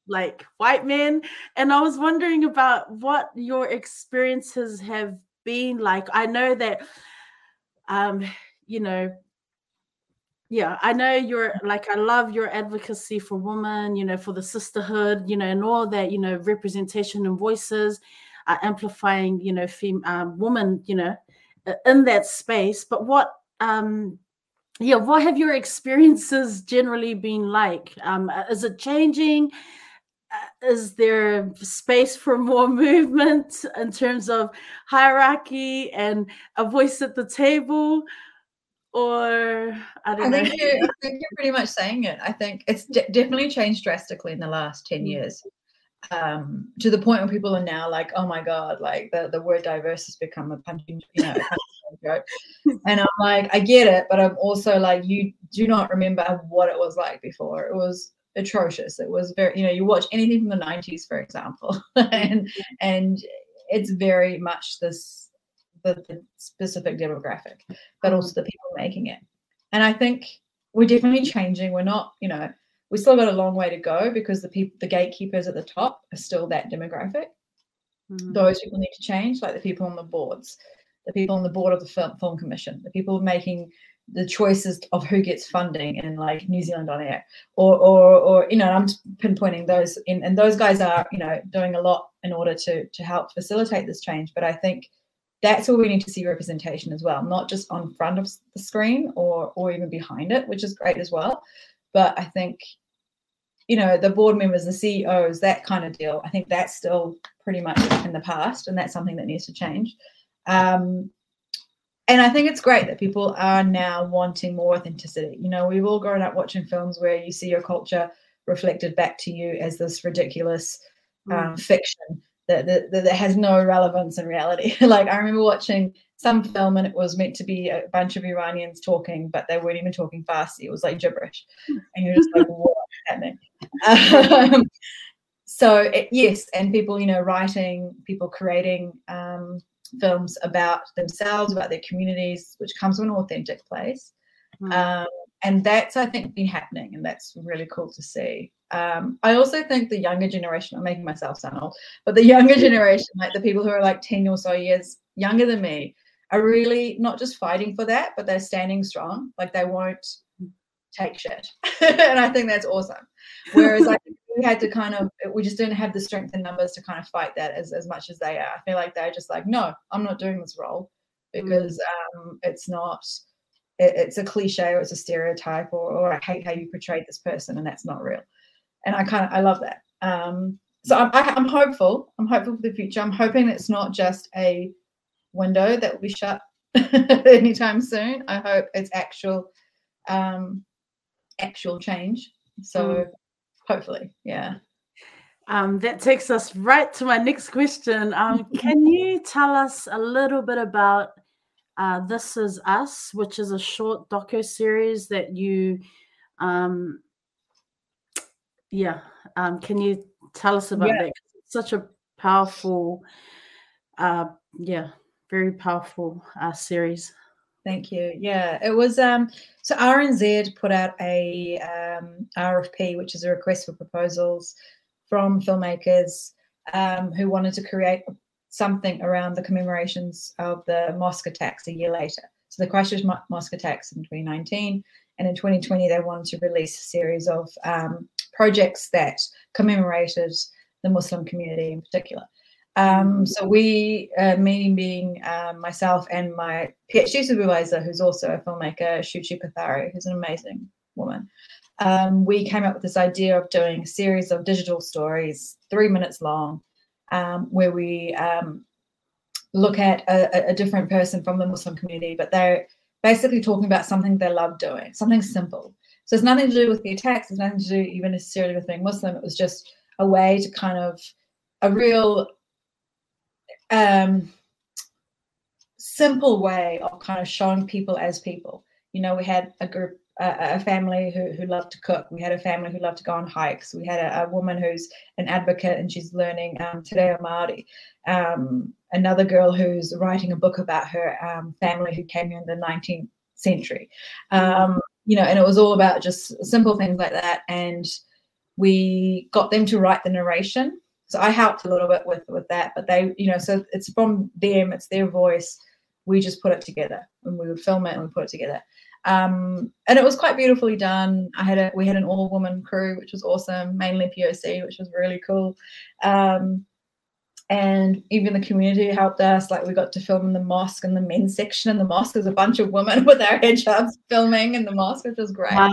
like white men. And i was wondering about what your experiences have been like. I know that um you know yeah i know you're like i love your advocacy for women you know for the sisterhood you know and all that you know representation and voices uh, amplifying you know fem- um, women you know in that space. But what um yeah what have your experiences generally been like? Um is it changing? Uh, is there space for more movement in terms of hierarchy and a voice at the table? Or I don't I know. Think you, I think you're pretty much saying it. I think it's de- definitely changed drastically in the last 10 mm. years. Um, to the point where people are now like, oh my God, like the, the word diverse has become a punching, you know, joke. And I'm like, I get it, but I'm also like, you do not remember what it was like before. It was atrocious. It was very, you know, you watch anything from the 90s, for example, and and it's very much this the, the, specific demographic, but also the people making it. And I think we're definitely changing. We're not, you know, we still got a long way to go because the people, the gatekeepers at the top are still that demographic. Mm-hmm. Those people need to change, like the people on the boards, the people on the board of the film, film commission, the people making the choices of who gets funding in like New Zealand on air or or or you know I'm pinpointing those in and those guys are you know doing a lot in order to to help facilitate this change but I think that's where we need to see representation as well not just on front of the screen or or even behind it which is great as well but I think you know the board members the CEOs that kind of deal I think that's still pretty much in the past and that's something that needs to change um, and I think it's great that people are now wanting more authenticity. You know, we've all grown up watching films where you see your culture reflected back to you as this ridiculous um, mm. fiction that, that, that has no relevance in reality. like I remember watching some film and it was meant to be a bunch of Iranians talking, but they weren't even talking Farsi. It was like gibberish, and you're just like, what's happening? Um, so it, yes, and people, you know, writing, people creating. Um, films about themselves, about their communities, which comes from an authentic place. Mm. Um, and that's, I think, been happening, and that's really cool to see. Um, I also think the younger generation, I'm making myself sound old, but the younger generation, like the people who are like 10 or so years younger than me, are really not just fighting for that, but they're standing strong. Like they won't take shit. and I think that's awesome. Whereas I we had to kind of we just didn't have the strength and numbers to kind of fight that as, as much as they are. I feel like they're just like, no, I'm not doing this role because um, it's not it, it's a cliche or it's a stereotype or, or I hate how you portrayed this person and that's not real. And I kind of I love that. Um, so I'm, I, am hopeful. I'm hopeful for the future. I'm hoping it's not just a window that will be shut anytime soon. I hope it's actual um, actual change. So mm. hopefully, yeah. Um, that takes us right to my next question. Um, can you tell us a little bit about uh, This Is Us, which is a short docu series that you, um, yeah, um, can you tell us about Yeah. that? It's such a powerful, uh, yeah, very powerful uh, series. Thank you. Yeah, it was um so RNZ put out a um RFP, which is a request for proposals from filmmakers um who wanted to create something around the commemorations of the mosque attacks a year later. So the Christchurch mo- mosque attacks in 2019, and in 2020 they wanted to release a series of um, projects that commemorated the Muslim community in particular. Um, so we, uh, me being um, myself and my PhD supervisor, who's also a filmmaker, Shuchi Kothari, who's an amazing woman, um, we came up with this idea of doing a series of digital stories, three minutes long, um, where we um, look at a, a different person from the Muslim community, but they're basically talking about something they love doing, something simple. So it's nothing to do with the attacks, it's nothing to do even necessarily with being Muslim. It was just a way to kind of a real um, simple way of kind of showing people as people. You know, we had a group, a, family who, who loved to cook. We had a family who loved to go on hikes. We had a, a woman who's an advocate and she's learning um, Te Reo Māori. Um, another girl who's writing a book about her um, family who came here in the 19th century. Um, you know, and it was all about just simple things like that. And we got them to write the narration so I helped a little bit with with that, but they, you know, so it's from them, it's their voice. We just put it together, and we would film it and we put it together. Um, and it was quite beautifully done. I had a we had an all woman crew, which was awesome, mainly POC, which was really cool. Um, and even the community helped us. Like we got to film in the mosque and the men's section in the mosque. There's a bunch of women with our hijabs filming in the mosque, which was great. Wow.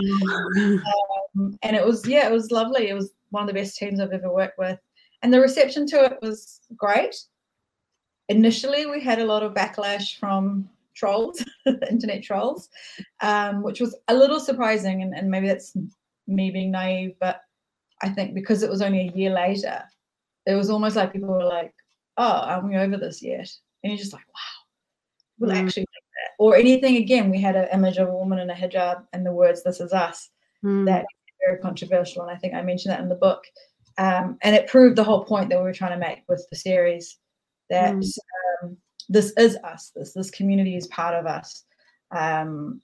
Um, and it was yeah, it was lovely. It was one of the best teams I've ever worked with and the reception to it was great. Initially, we had a lot of backlash from trolls, internet trolls, um, which was a little surprising, and, and maybe that's me being naive, but I think because it was only a year later, it was almost like people were like, "Oh, are we over this yet?" And you're just like, "Wow, we'll Mm. actually think that." Or anything again, we had an image of a woman in a hijab and the words "This is us." Mm. that very controversial, and I think I mentioned that in the book. Um, and it proved the whole point that we were trying to make with the series that Mm. um, this is us. This this community is part of us, um,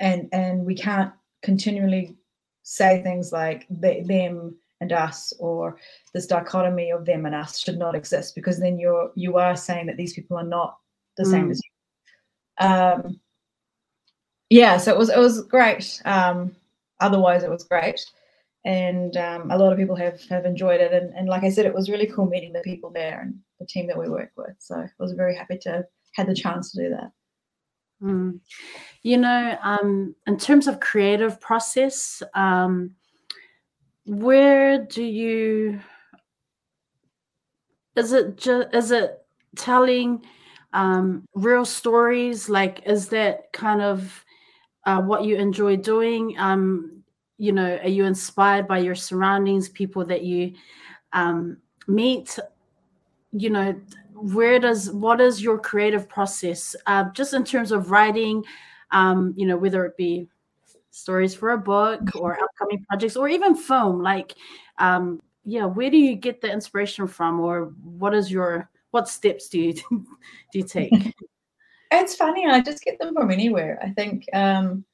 and and we can't continually say things like they, them and us or this dichotomy of them and us should not exist because then you're you are saying that these people are not the same Mm. as you. Um, yeah, so it was it was great. Um, otherwise, it was great, and um, a lot of people have have enjoyed it. And, and like I said, it was really cool meeting the people there and the team that we work with. So I was very happy to have had the chance to do that. Mm. You know, um, in terms of creative process, um, where do you? Is it just is it telling um, real stories? Like, is that kind of uh, what you enjoy doing? Um, you know, are you inspired by your surroundings, people that you um, meet? You know, where does what is your creative process uh, just in terms of writing um, you know whether it be stories for a book or upcoming projects or even film like um, yeah where do you get the inspiration from or what is your what steps do you do you take It's funny, I just get them from anywhere. I think um,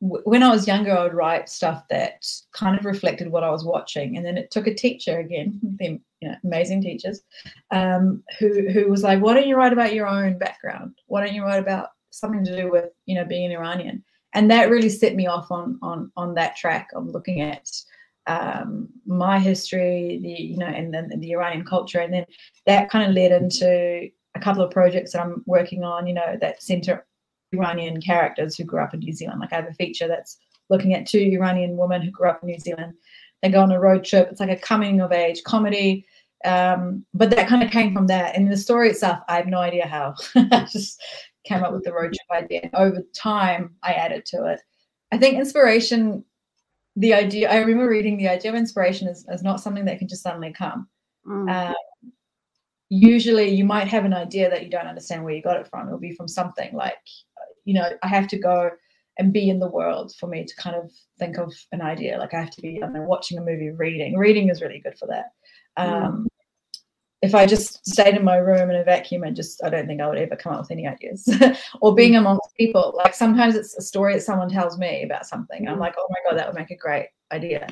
w- when I was younger, I would write stuff that kind of reflected what I was watching, and then it took a teacher again, them you know, amazing teachers, um, who who was like, "Why don't you write about your own background? Why don't you write about something to do with you know being an Iranian?" And that really set me off on on on that track of looking at um, my history, the you know, and then the Iranian culture, and then that kind of led into a couple of projects that I'm working on, you know, that center Iranian characters who grew up in New Zealand. Like I have a feature that's looking at two Iranian women who grew up in New Zealand. They go on a road trip. It's like a coming of age comedy. Um, but that kind of came from that. And the story itself, I have no idea how. I just came up with the road trip idea. And over time, I added to it. I think inspiration, the idea, I remember reading the idea of inspiration is, is not something that can just suddenly come. Mm, Um, usually you might have an idea that you don't understand where you got it from. It'll be from something like, you know, I have to go and be in the world for me to kind of think of an idea. Like I have to be I know, watching a movie, reading. Reading is really good for that. Mm. Um, mm. If I just stayed in my room in a vacuum and just, I don't think I would ever come up with any ideas. or being mm. amongst people, like sometimes it's a story that someone tells me about something. Mm. I'm like, oh my god, that would make a great idea.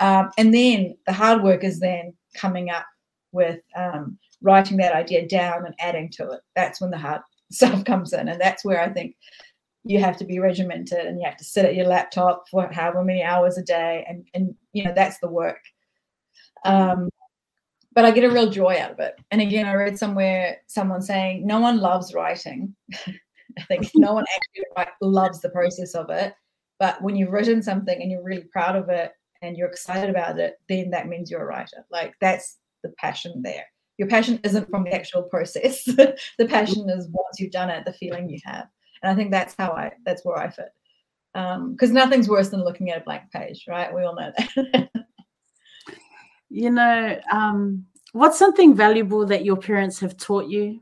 Um, and then the hard work is then coming up with um, writing that idea down and adding to it. That's when the hard stuff comes in. And that's where I think you have to be regimented and you have to sit at your laptop for however many hours a day. And, and you know, that's the work. Um, but I get a real joy out of it. And again, I read somewhere someone saying no one loves writing. I think no one actually loves the process of it. But when you've written something and you're really proud of it and you're excited about it, then that means you're a writer. Like that's the passion there your passion isn't from the actual process the passion is once you've done it the feeling you have and i think that's how i that's where i fit because um, nothing's worse than looking at a blank page right we all know that you know um, what's something valuable that your parents have taught you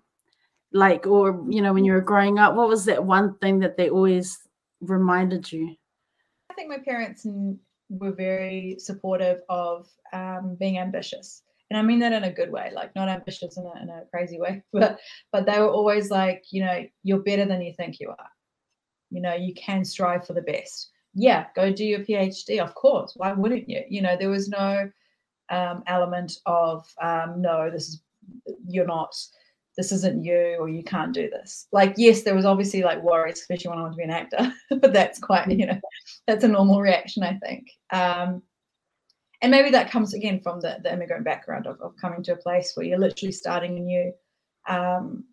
like or you know when you were growing up what was that one thing that they always reminded you i think my parents were very supportive of um, being ambitious and I mean that in a good way, like not ambitious in a, in a crazy way, but but they were always like, you know, you're better than you think you are. You know, you can strive for the best. Yeah, go do your PhD, of course. Why wouldn't you? You know, there was no um, element of um, no, this is you're not, this isn't you, or you can't do this. Like, yes, there was obviously like worries, especially when I want to be an actor, but that's quite, you know, that's a normal reaction, I think. Um, and maybe that comes again from the, the immigrant background of, of coming to a place where you're literally starting anew um,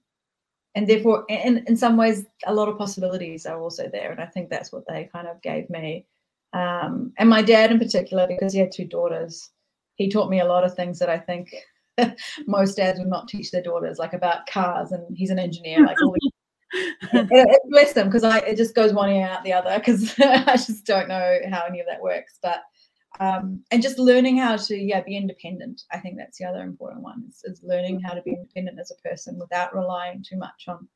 and therefore in, in some ways a lot of possibilities are also there and i think that's what they kind of gave me um, and my dad in particular because he had two daughters he taught me a lot of things that i think most dads would not teach their daughters like about cars and he's an engineer like all it, bless them because i it just goes one ear out the other because i just don't know how any of that works but um, and just learning how to yeah be independent i think that's the other important one is, is, learning how to be independent as a person without relying too much on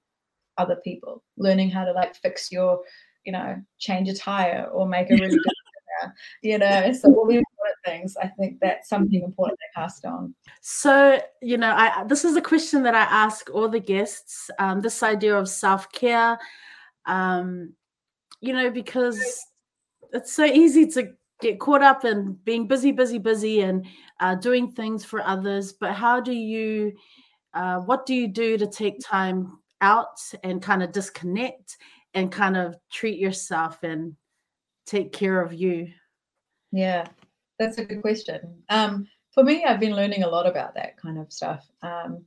other people. Learning how to like fix your you know change a tire or make a really good dinner, you know so all the important things i think that's something important to cast on so you know i this is a question that i ask all the guests um, this idea of self-care um, you know because it's so easy to get caught up in being busy, busy, busy, and uh, doing things for others. But how do you, uh, what do you do to take time out and kind of disconnect and kind of treat yourself and take care of you? Yeah, that's a good question. Um, for me, I've been learning a lot about that kind of stuff. Um,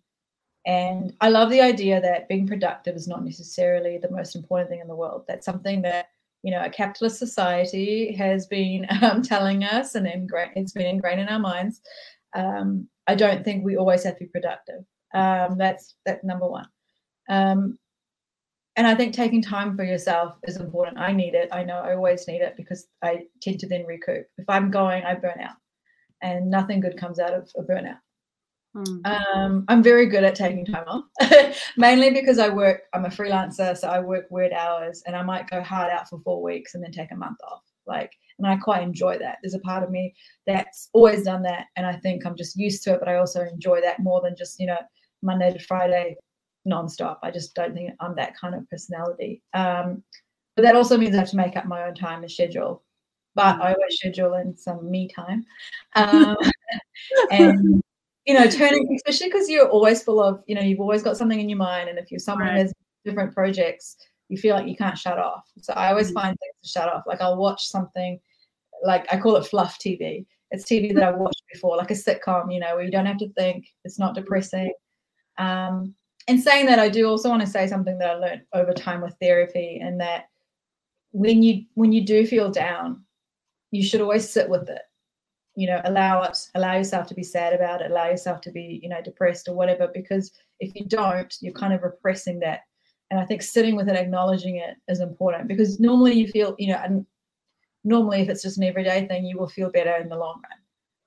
and I love the idea that being productive is not necessarily the most important thing in the world. That's something that you know, a capitalist society has been um, telling us, and ingra- it's been ingrained in our minds. Um, I don't think we always have to be productive. Um, that's that number one. And I think taking time for yourself is important. I need it. I know I always need it because I tend to then recoup. If I'm going, I burn out, and nothing good comes out of a burnout. Hmm. Um, I'm very good at taking time off, mainly because I work, I'm a freelancer, so I work weird hours and I might go hard out for four weeks and then take a month off. Like, and I quite enjoy that. There's a part of me that's always done that. And I think I'm just used to it, but I also enjoy that more than just, you know, Monday to Friday nonstop. I just don't think I'm that kind of personality. Um, but that also means I have to make up my own time and schedule. But I always schedule in some me time. Um, and you know, turning, especially because you're always full of, you know, you've always got something in your mind. And if you're someone right. has different projects, you feel like you can't shut off. So I always mm-hmm. find things to shut off. Like I'll watch something, like I call it fluff TV. It's TV that I watched before, like a sitcom, you know, where you don't have to think. It's not depressing. Um, and saying that, I do also want to say something that I learned over time with therapy, and that when you when you do feel down, you should always sit with it. You know allow it allow yourself to be sad about it allow yourself to be you know depressed or whatever because if you don't you're kind of repressing that. And i think sitting with it acknowledging it is important because normally you feel you know and normally if it's just an everyday thing you will feel better in the long run.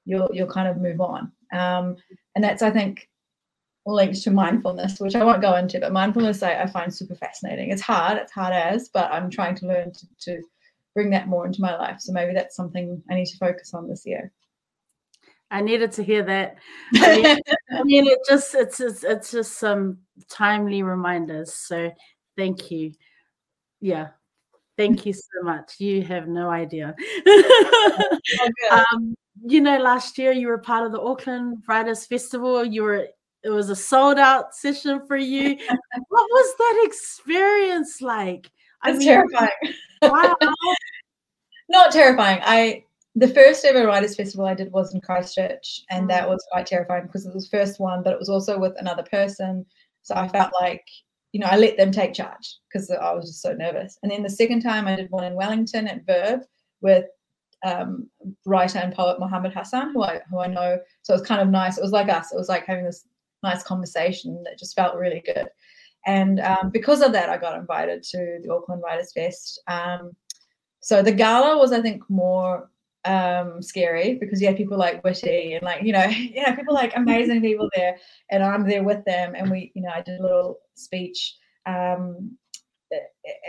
You'll you'll kind of move on. Um, and that's i think linked to mindfulness, which I won't go into, but mindfulness I, I find super fascinating. It's hard, it's hard as, but I'm trying to learn to, to bring that more into my life. So maybe that's something I need to focus on this year. I needed to hear that. I mean, I mean it just it's just, it's just some timely reminders. So thank you. Yeah. Thank you so much. You have no idea. um, you know, last year you were part of the Auckland Writers Festival. You were it was a sold out session for you. what was that experience like? I it's mean, terrifying. Wow. Not terrifying. I the first ever writers festival I did was in Christchurch, and mm. that was quite terrifying because it was the first one, but it was also with another person. So I felt like you know I let them take charge because I was just so nervous. And then the second time I did one in Wellington at Verb with um, writer and poet Mohamed Hassan, who I who I know. So it was kind of nice. It was like us. It was like having this nice conversation that just felt really good. And um, because of that, I got invited to the Auckland Writers Fest. Um, so the gala was, I think, more um, scary because you had people like Witi and like you know, you know, people like amazing people there, and I'm there with them, and we, you know, I did a little speech, um,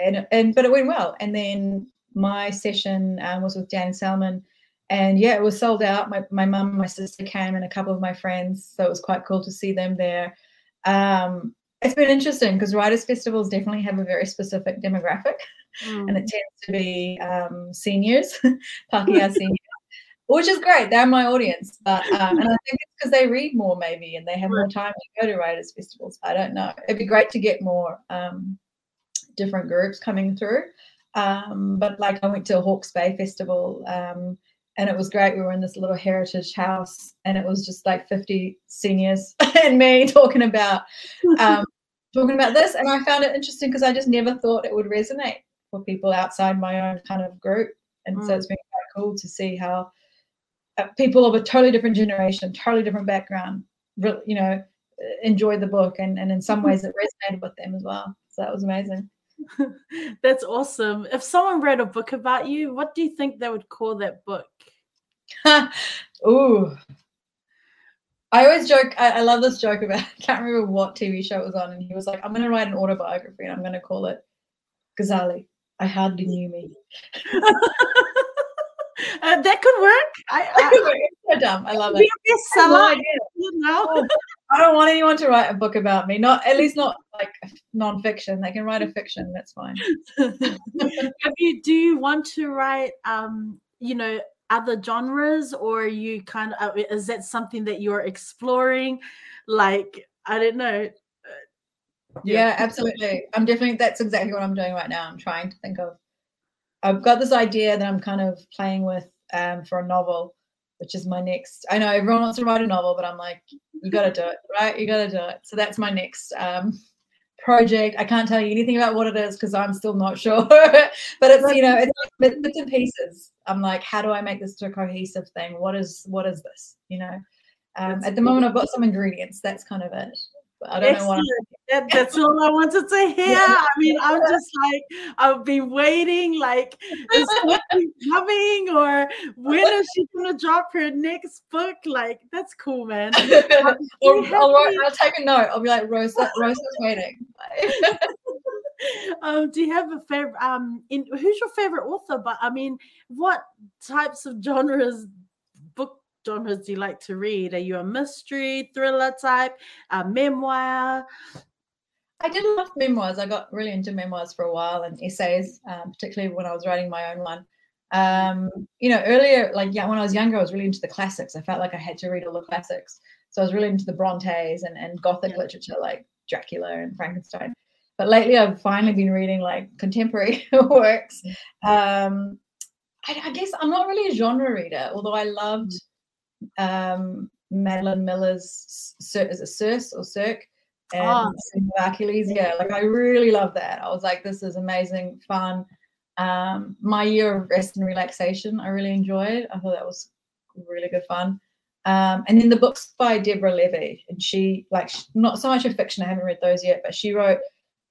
and and but it went well. And then my session um, was with Dan Salmon, and yeah, it was sold out. My my mum, my sister came, and a couple of my friends, so it was quite cool to see them there. Um, it's been interesting because writers festivals definitely have a very specific demographic, mm. and it tends to be um, seniors, Pākehā seniors, which is great. They're my audience, but um, and I think it's because they read more maybe and they have more time to go to writers festivals. I don't know. It'd be great to get more um, different groups coming through. Um, but like I went to a Hawke's Bay festival um, and it was great. We were in this little heritage house, and it was just like 50 seniors and me talking about um, talking about this. And I found it interesting because I just never thought it would resonate for people outside my own kind of group. And mm. so it's been quite cool to see how uh, people of a totally different generation, totally different background, really, you know, enjoyed the book, and and in some ways it resonated with them as well. So that was amazing. That's awesome. If someone read a book about you, what do you think they would call that book? Ooh. I always joke, I, I, love this joke about, I can't remember what TV show it was on, and he was like, I'm going to write an autobiography and I'm going to call it Ghazaleh. I hardly knew me. uh, that could work. I, I, so dumb. I love it. I, no you know? Oh, I don't want anyone to write a book about me. Not at least not like non-fiction. They can write a fiction. That's fine. Have you? Do you want to write? Um, you know, other genres, or you kind of uh, is that something that you're exploring? Like, I don't know. Uh, yeah. yeah, absolutely. I'm definitely. That's exactly what I'm doing right now. I'm trying to think of. I've got this idea that I'm kind of playing with um, for a novel which is my next. I know everyone wants to write a novel, but I'm like, you got to do it, right? You got to do it. So that's my next um, project. I can't tell you anything about what it is because I'm still not sure. but it's you know, it's bits and pieces. I'm like, how do I make this to a cohesive thing? What is what is this? You know, um, at the moment I've got some ingredients. That's kind of it. I don't Excellent. know what. That, that's all I wanted to hear. I mean, I'm just like I've been waiting. Like, is coming, or when is she gonna drop her next book? Like, that's cool, man. Or, I'll, I'll, take a note. I'll be like, Rosa, Rosa's waiting. um, do you have a favorite? Um, in who's your favorite author? But I mean, what types of genres genres do you like to read? Are you a mystery, thriller type, a memoir? I did love memoirs. I got really into memoirs for a while and essays, um, particularly when I was writing my own one. Um, you know, earlier, like yeah, when I was younger, I was really into the classics. I felt like I had to read all the classics. So I was really into the Brontes and, and Gothic literature like Dracula and Frankenstein. But lately, I've finally been reading like contemporary works. Um, I, I, guess I'm not really a genre reader, although I loved um, Madeline Miller's is it Circe or Cirque and oh. Hercules. Yeah, like I really love that. I was like, this is amazing, fun. Um, my year of rest and relaxation, I really enjoyed. I thought that was really good fun. Um, and then the books by Deborah Levy, and she like not so much a fiction. I haven't read those yet, but she wrote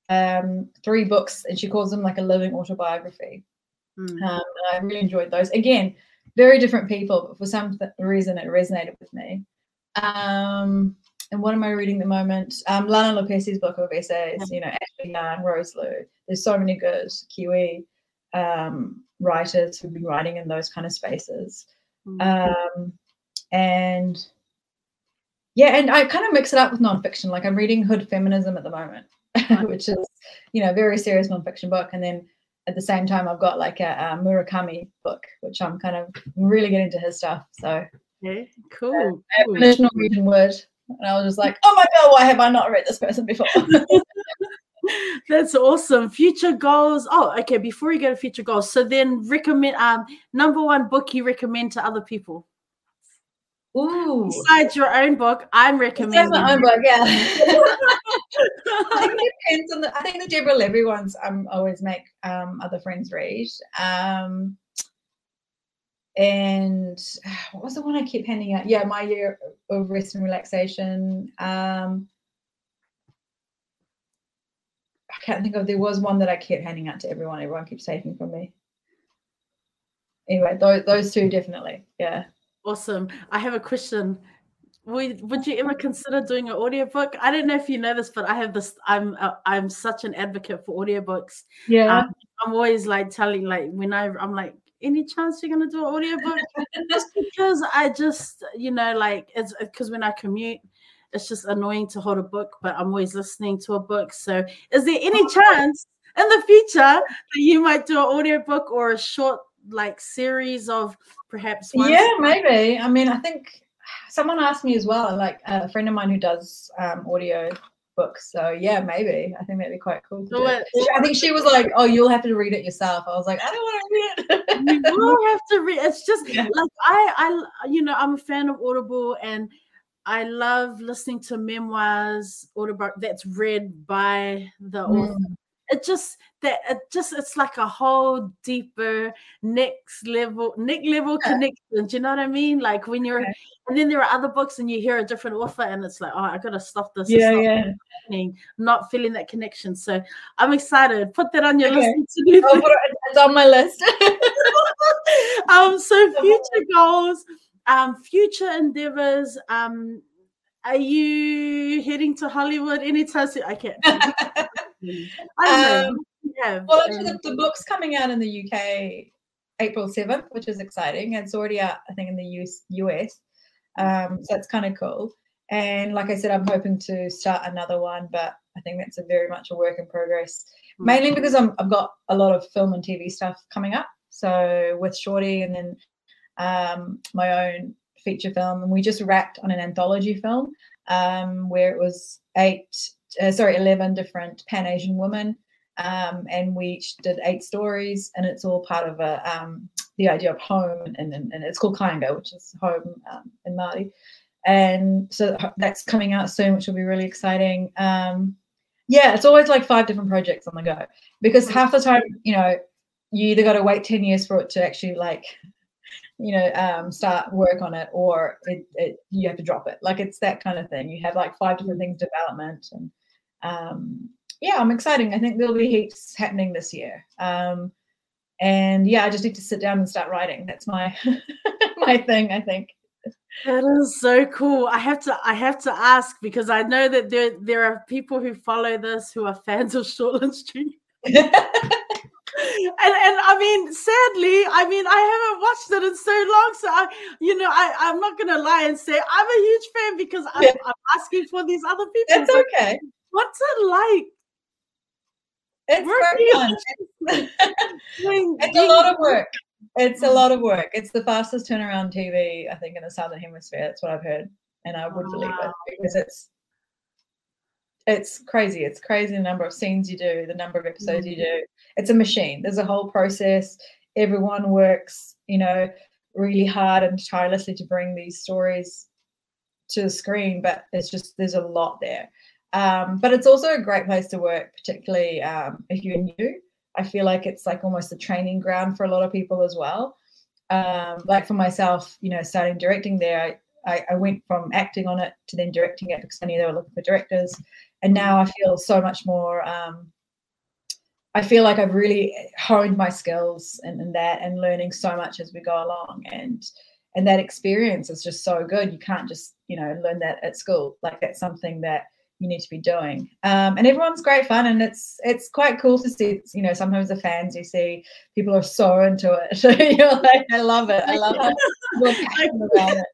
um, three books, and she calls them like a living autobiography. Mm. Um, I really enjoyed those. Again, very different people, but for some reason it resonated with me. Um, and what am I reading at the moment? Um, Lana Lopesi's book of essays, you know, Ashleigh Young, Rose Lu. There's so many good Kiwi um, writers who've been writing in those kind of spaces. Mm-hmm. Um, and yeah, and I kind of mix it up with nonfiction. Like I'm reading Hood Feminism at the moment, which is, you know, a very serious nonfiction book. And then at the same time, I've got like a, a Murakami book, which I'm kind of really getting into his stuff. So Okay, cool. Uh, cool. National Reading Word. And I was just like, oh my God, why have I not read this person before? That's awesome. Future goals. Oh, okay. Before you go to future goals, so then recommend um number one book you recommend to other people. Ooh. Besides your own book, I'm recommending. my own book, yeah. I think it depends on the. I think the Deborah Levy ones. I'm always make um, other friends read. Um, and what was the one I keep handing out? Yeah, my year of rest and relaxation. Um, I can't think of. There was one that I kept handing out to everyone. Everyone keeps taking from me. Anyway, those those two definitely. Yeah. Awesome. I have a question. Would, would you ever consider doing an audiobook? I don't know if you know this, but I have this. I'm uh, I'm such an advocate for audiobooks. Yeah. Um, I'm always like telling like when I I'm like any chance you're gonna do an audiobook? just because I just, you know, like it's because when I commute, it's just annoying to hold a book, but I'm always listening to a book. So is there any chance in the future that you might do an audiobook or a short like series of perhaps yeah maybe i mean i think someone asked me as well like a friend of mine who does um, audio books. So yeah, maybe I think that'd be quite cool. I think she was like, "Oh, you'll have to read it yourself." I was like, "I don't want to read it." you will have to read. It's just yeah. like I, I, you know, I'm a fan of Audible, and I love listening to memoirs, Audible that's read by the mm. author it just that it just it's like a whole deeper next level next level yeah. connection do you know what i mean like when you're okay. and then there are other books and you hear a different author and it's like oh i gotta stop this yeah yeah happening, not feeling that connection so i'm excited put that on your okay. list to do it's on my list um so future goals um future endeavors um are you heading to Hollywood anytime soon? I can't. I um. Yeah. Well, actually, the, the, book's coming out in the UK April 7th, which is exciting. It's already out, I think, in the US. US. Um, so that's kind of cool. And like I said, I'm hoping to start another one, but I think that's a very much a work in progress. Hmm. Mainly because I'm, I've got a lot of film and TV stuff coming up. So with Shorty and then um, my own feature film, and we just wrapped on an anthology film um, where it was eight, uh, sorry, eleven different Pan Asian women, um, and we each did eight stories, and it's all part of a um, the idea of home, and, and, and it's called Kainga, which is home um, in Māori, and so that's coming out soon, which will be really exciting. Um, yeah, it's always like five different projects on the go because half the time, you know, you either got to wait 10 years for it to actually like you know um, start work on it or it, it, you have to drop it. Like it's that kind of thing. You have like five different things development and um, yeah i'm excited i think there'll be heaps happening this year um, and yeah i just need to sit down and start writing that's my my thing i think that is so cool. I have to I have to ask because I know that there there are people who follow this who are fans of Shortland Street. and and I mean, sadly, I mean, I haven't watched it in so long, so I, you know, I I'm not gonna lie and say I'm a huge fan because I'm, yeah. I'm asking for these other people. It's okay. What's it like? It's very fun. it's a lot of work. It's a lot of work. It's the fastest turnaround TV, I think, in the southern hemisphere. That's what I've heard, and I would wow. believe it because it's it's crazy. It's crazy the number of scenes you do, the number of episodes mm-hmm. you do. It's a machine. There's a whole process. Everyone works, you know, really hard and tirelessly to bring these stories to the screen, but it's just there's a lot there. Um, but it's also a great place to work, particularly um, if you're new. I feel like it's like almost a training ground for a lot of people as well. Um, like for myself, you know, starting directing there, I, I, went from acting on it to then directing it because I knew they were looking for directors and now I feel so much more. Um, I feel like I've really honed my skills and, that, and learning so much as we go along, and and that experience is just so good. You can't just you know learn that at school. Like that's something that you need to be doing. Um, and everyone's great fun, and it's it's quite cool to see. You know, sometimes the fans you see people are so into it. So you're like, I love it. I love it.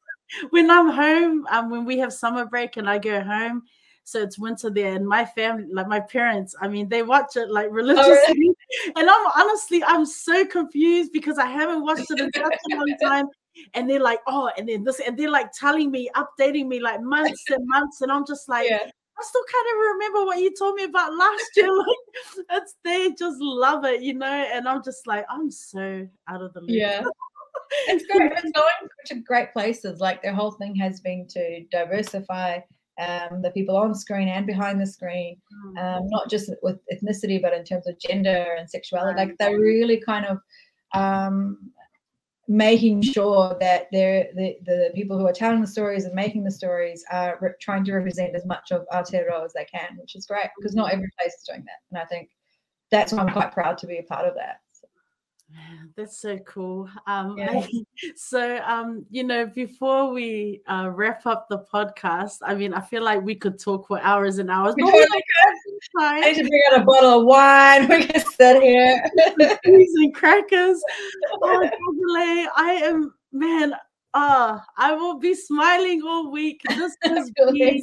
When I'm home, um, when we have summer break and I go home, so it's winter there, and my family, like my parents, I mean, they watch it like religiously, oh, really? and I'm honestly, I'm so confused because I haven't watched it in such a long time and they're like, oh, and then this, and they're like telling me, updating me like months and months, and I'm just like, yeah. I still kind of remember what you told me about last year. Like, it's they just love it, you know. And I'm just like, I'm so out of the loop. Yeah. it's great. It's going to great places. Like their whole thing has been to diversify um, the people on screen and behind the screen, mm. um, not just with ethnicity, but in terms of gender and sexuality. Like they're really kind of um, making sure that the, the people who are telling the stories and making the stories are re- trying to represent as much of Aotearoa as they can, which is great because not every place is doing that. And I think that's why I'm quite proud to be a part of that. That's so cool. Um, yeah. so, um, you know, before we uh, wrap up the podcast, I mean, I feel like we could talk for hours and hours. But we I need to bring out a bottle of wine. We can sit here. and crackers. Oh, I am, man, uh, I will be smiling all week. This has been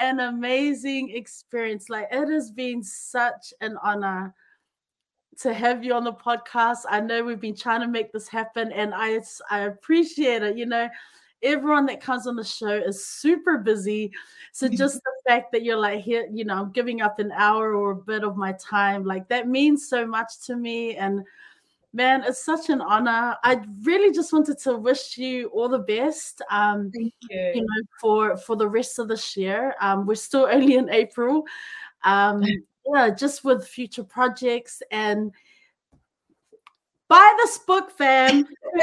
an amazing experience. Like, it has been such an honor to have you on the podcast. I know we've been trying to make this happen, and I I appreciate it. You know, everyone that comes on the show is super busy, so just the fact that you're like here, you know, I'm giving up an hour or a bit of my time, like that means so much to me, and man it's such an honor. I really just wanted to wish you all the best um Thank you. you know for for the rest of this year. Um we're still only in april. Um yeah, just with future projects and buy this book, fam.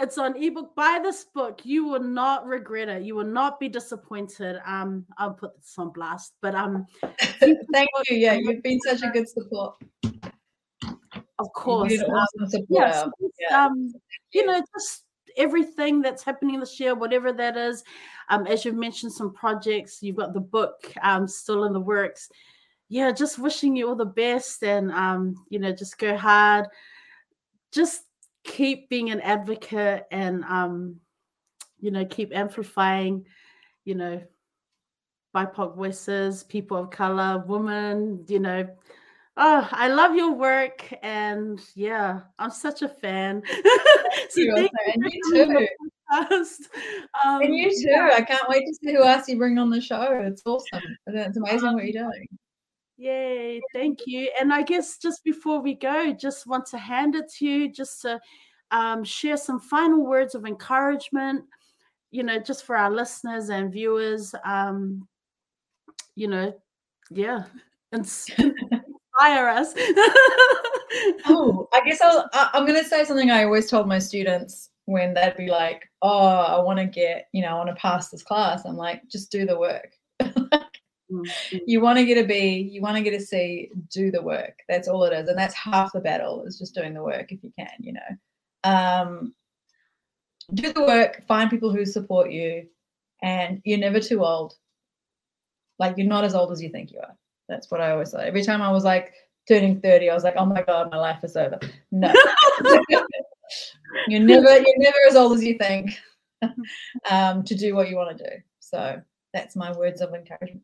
it's on ebook. Buy this book. You will not regret it. You will not be disappointed. Um, I'll put this on blast. But um, thank you. Yeah, you've been such a good support. Of course. Um, yeah, yeah. um, you know, just everything that's happening this year, whatever that is. Um, as you've mentioned, some projects. You've got the book um still in the works yeah, just wishing you all the best and um, you know, just go hard. Just keep being an advocate and um, you know, keep amplifying, you know, BIPOC voices, people of color, women, you know. Oh, I love your work and yeah, I'm such a fan. so you and you too. Um, and you too. I can't wait to see who else you bring on the show. It's awesome. It's amazing what you're doing. Yay, thank you. And I guess just before we go, just want to hand it to you just to um, share some final words of encouragement, you know, just for our listeners and viewers. Um, you know, yeah, inspire us. oh, I guess I'll, I'm going to say something I always told my students when they'd be like, oh, I want to get, you know, I want to pass this class. I'm like, just do the work. Mm-hmm. You want to get a B, you want to get a C, do the work. That's all it is. And that's half the battle is just doing the work if you can, you know. Um, do the work, find people who support you, and you're never too old. Like you're not as old as you think you are. That's what I always say. Every time I was like turning 30, I was like, oh my God, my life is over. No. you're never you're never as old as you think um, to do what you want to do. So that's my words of encouragement.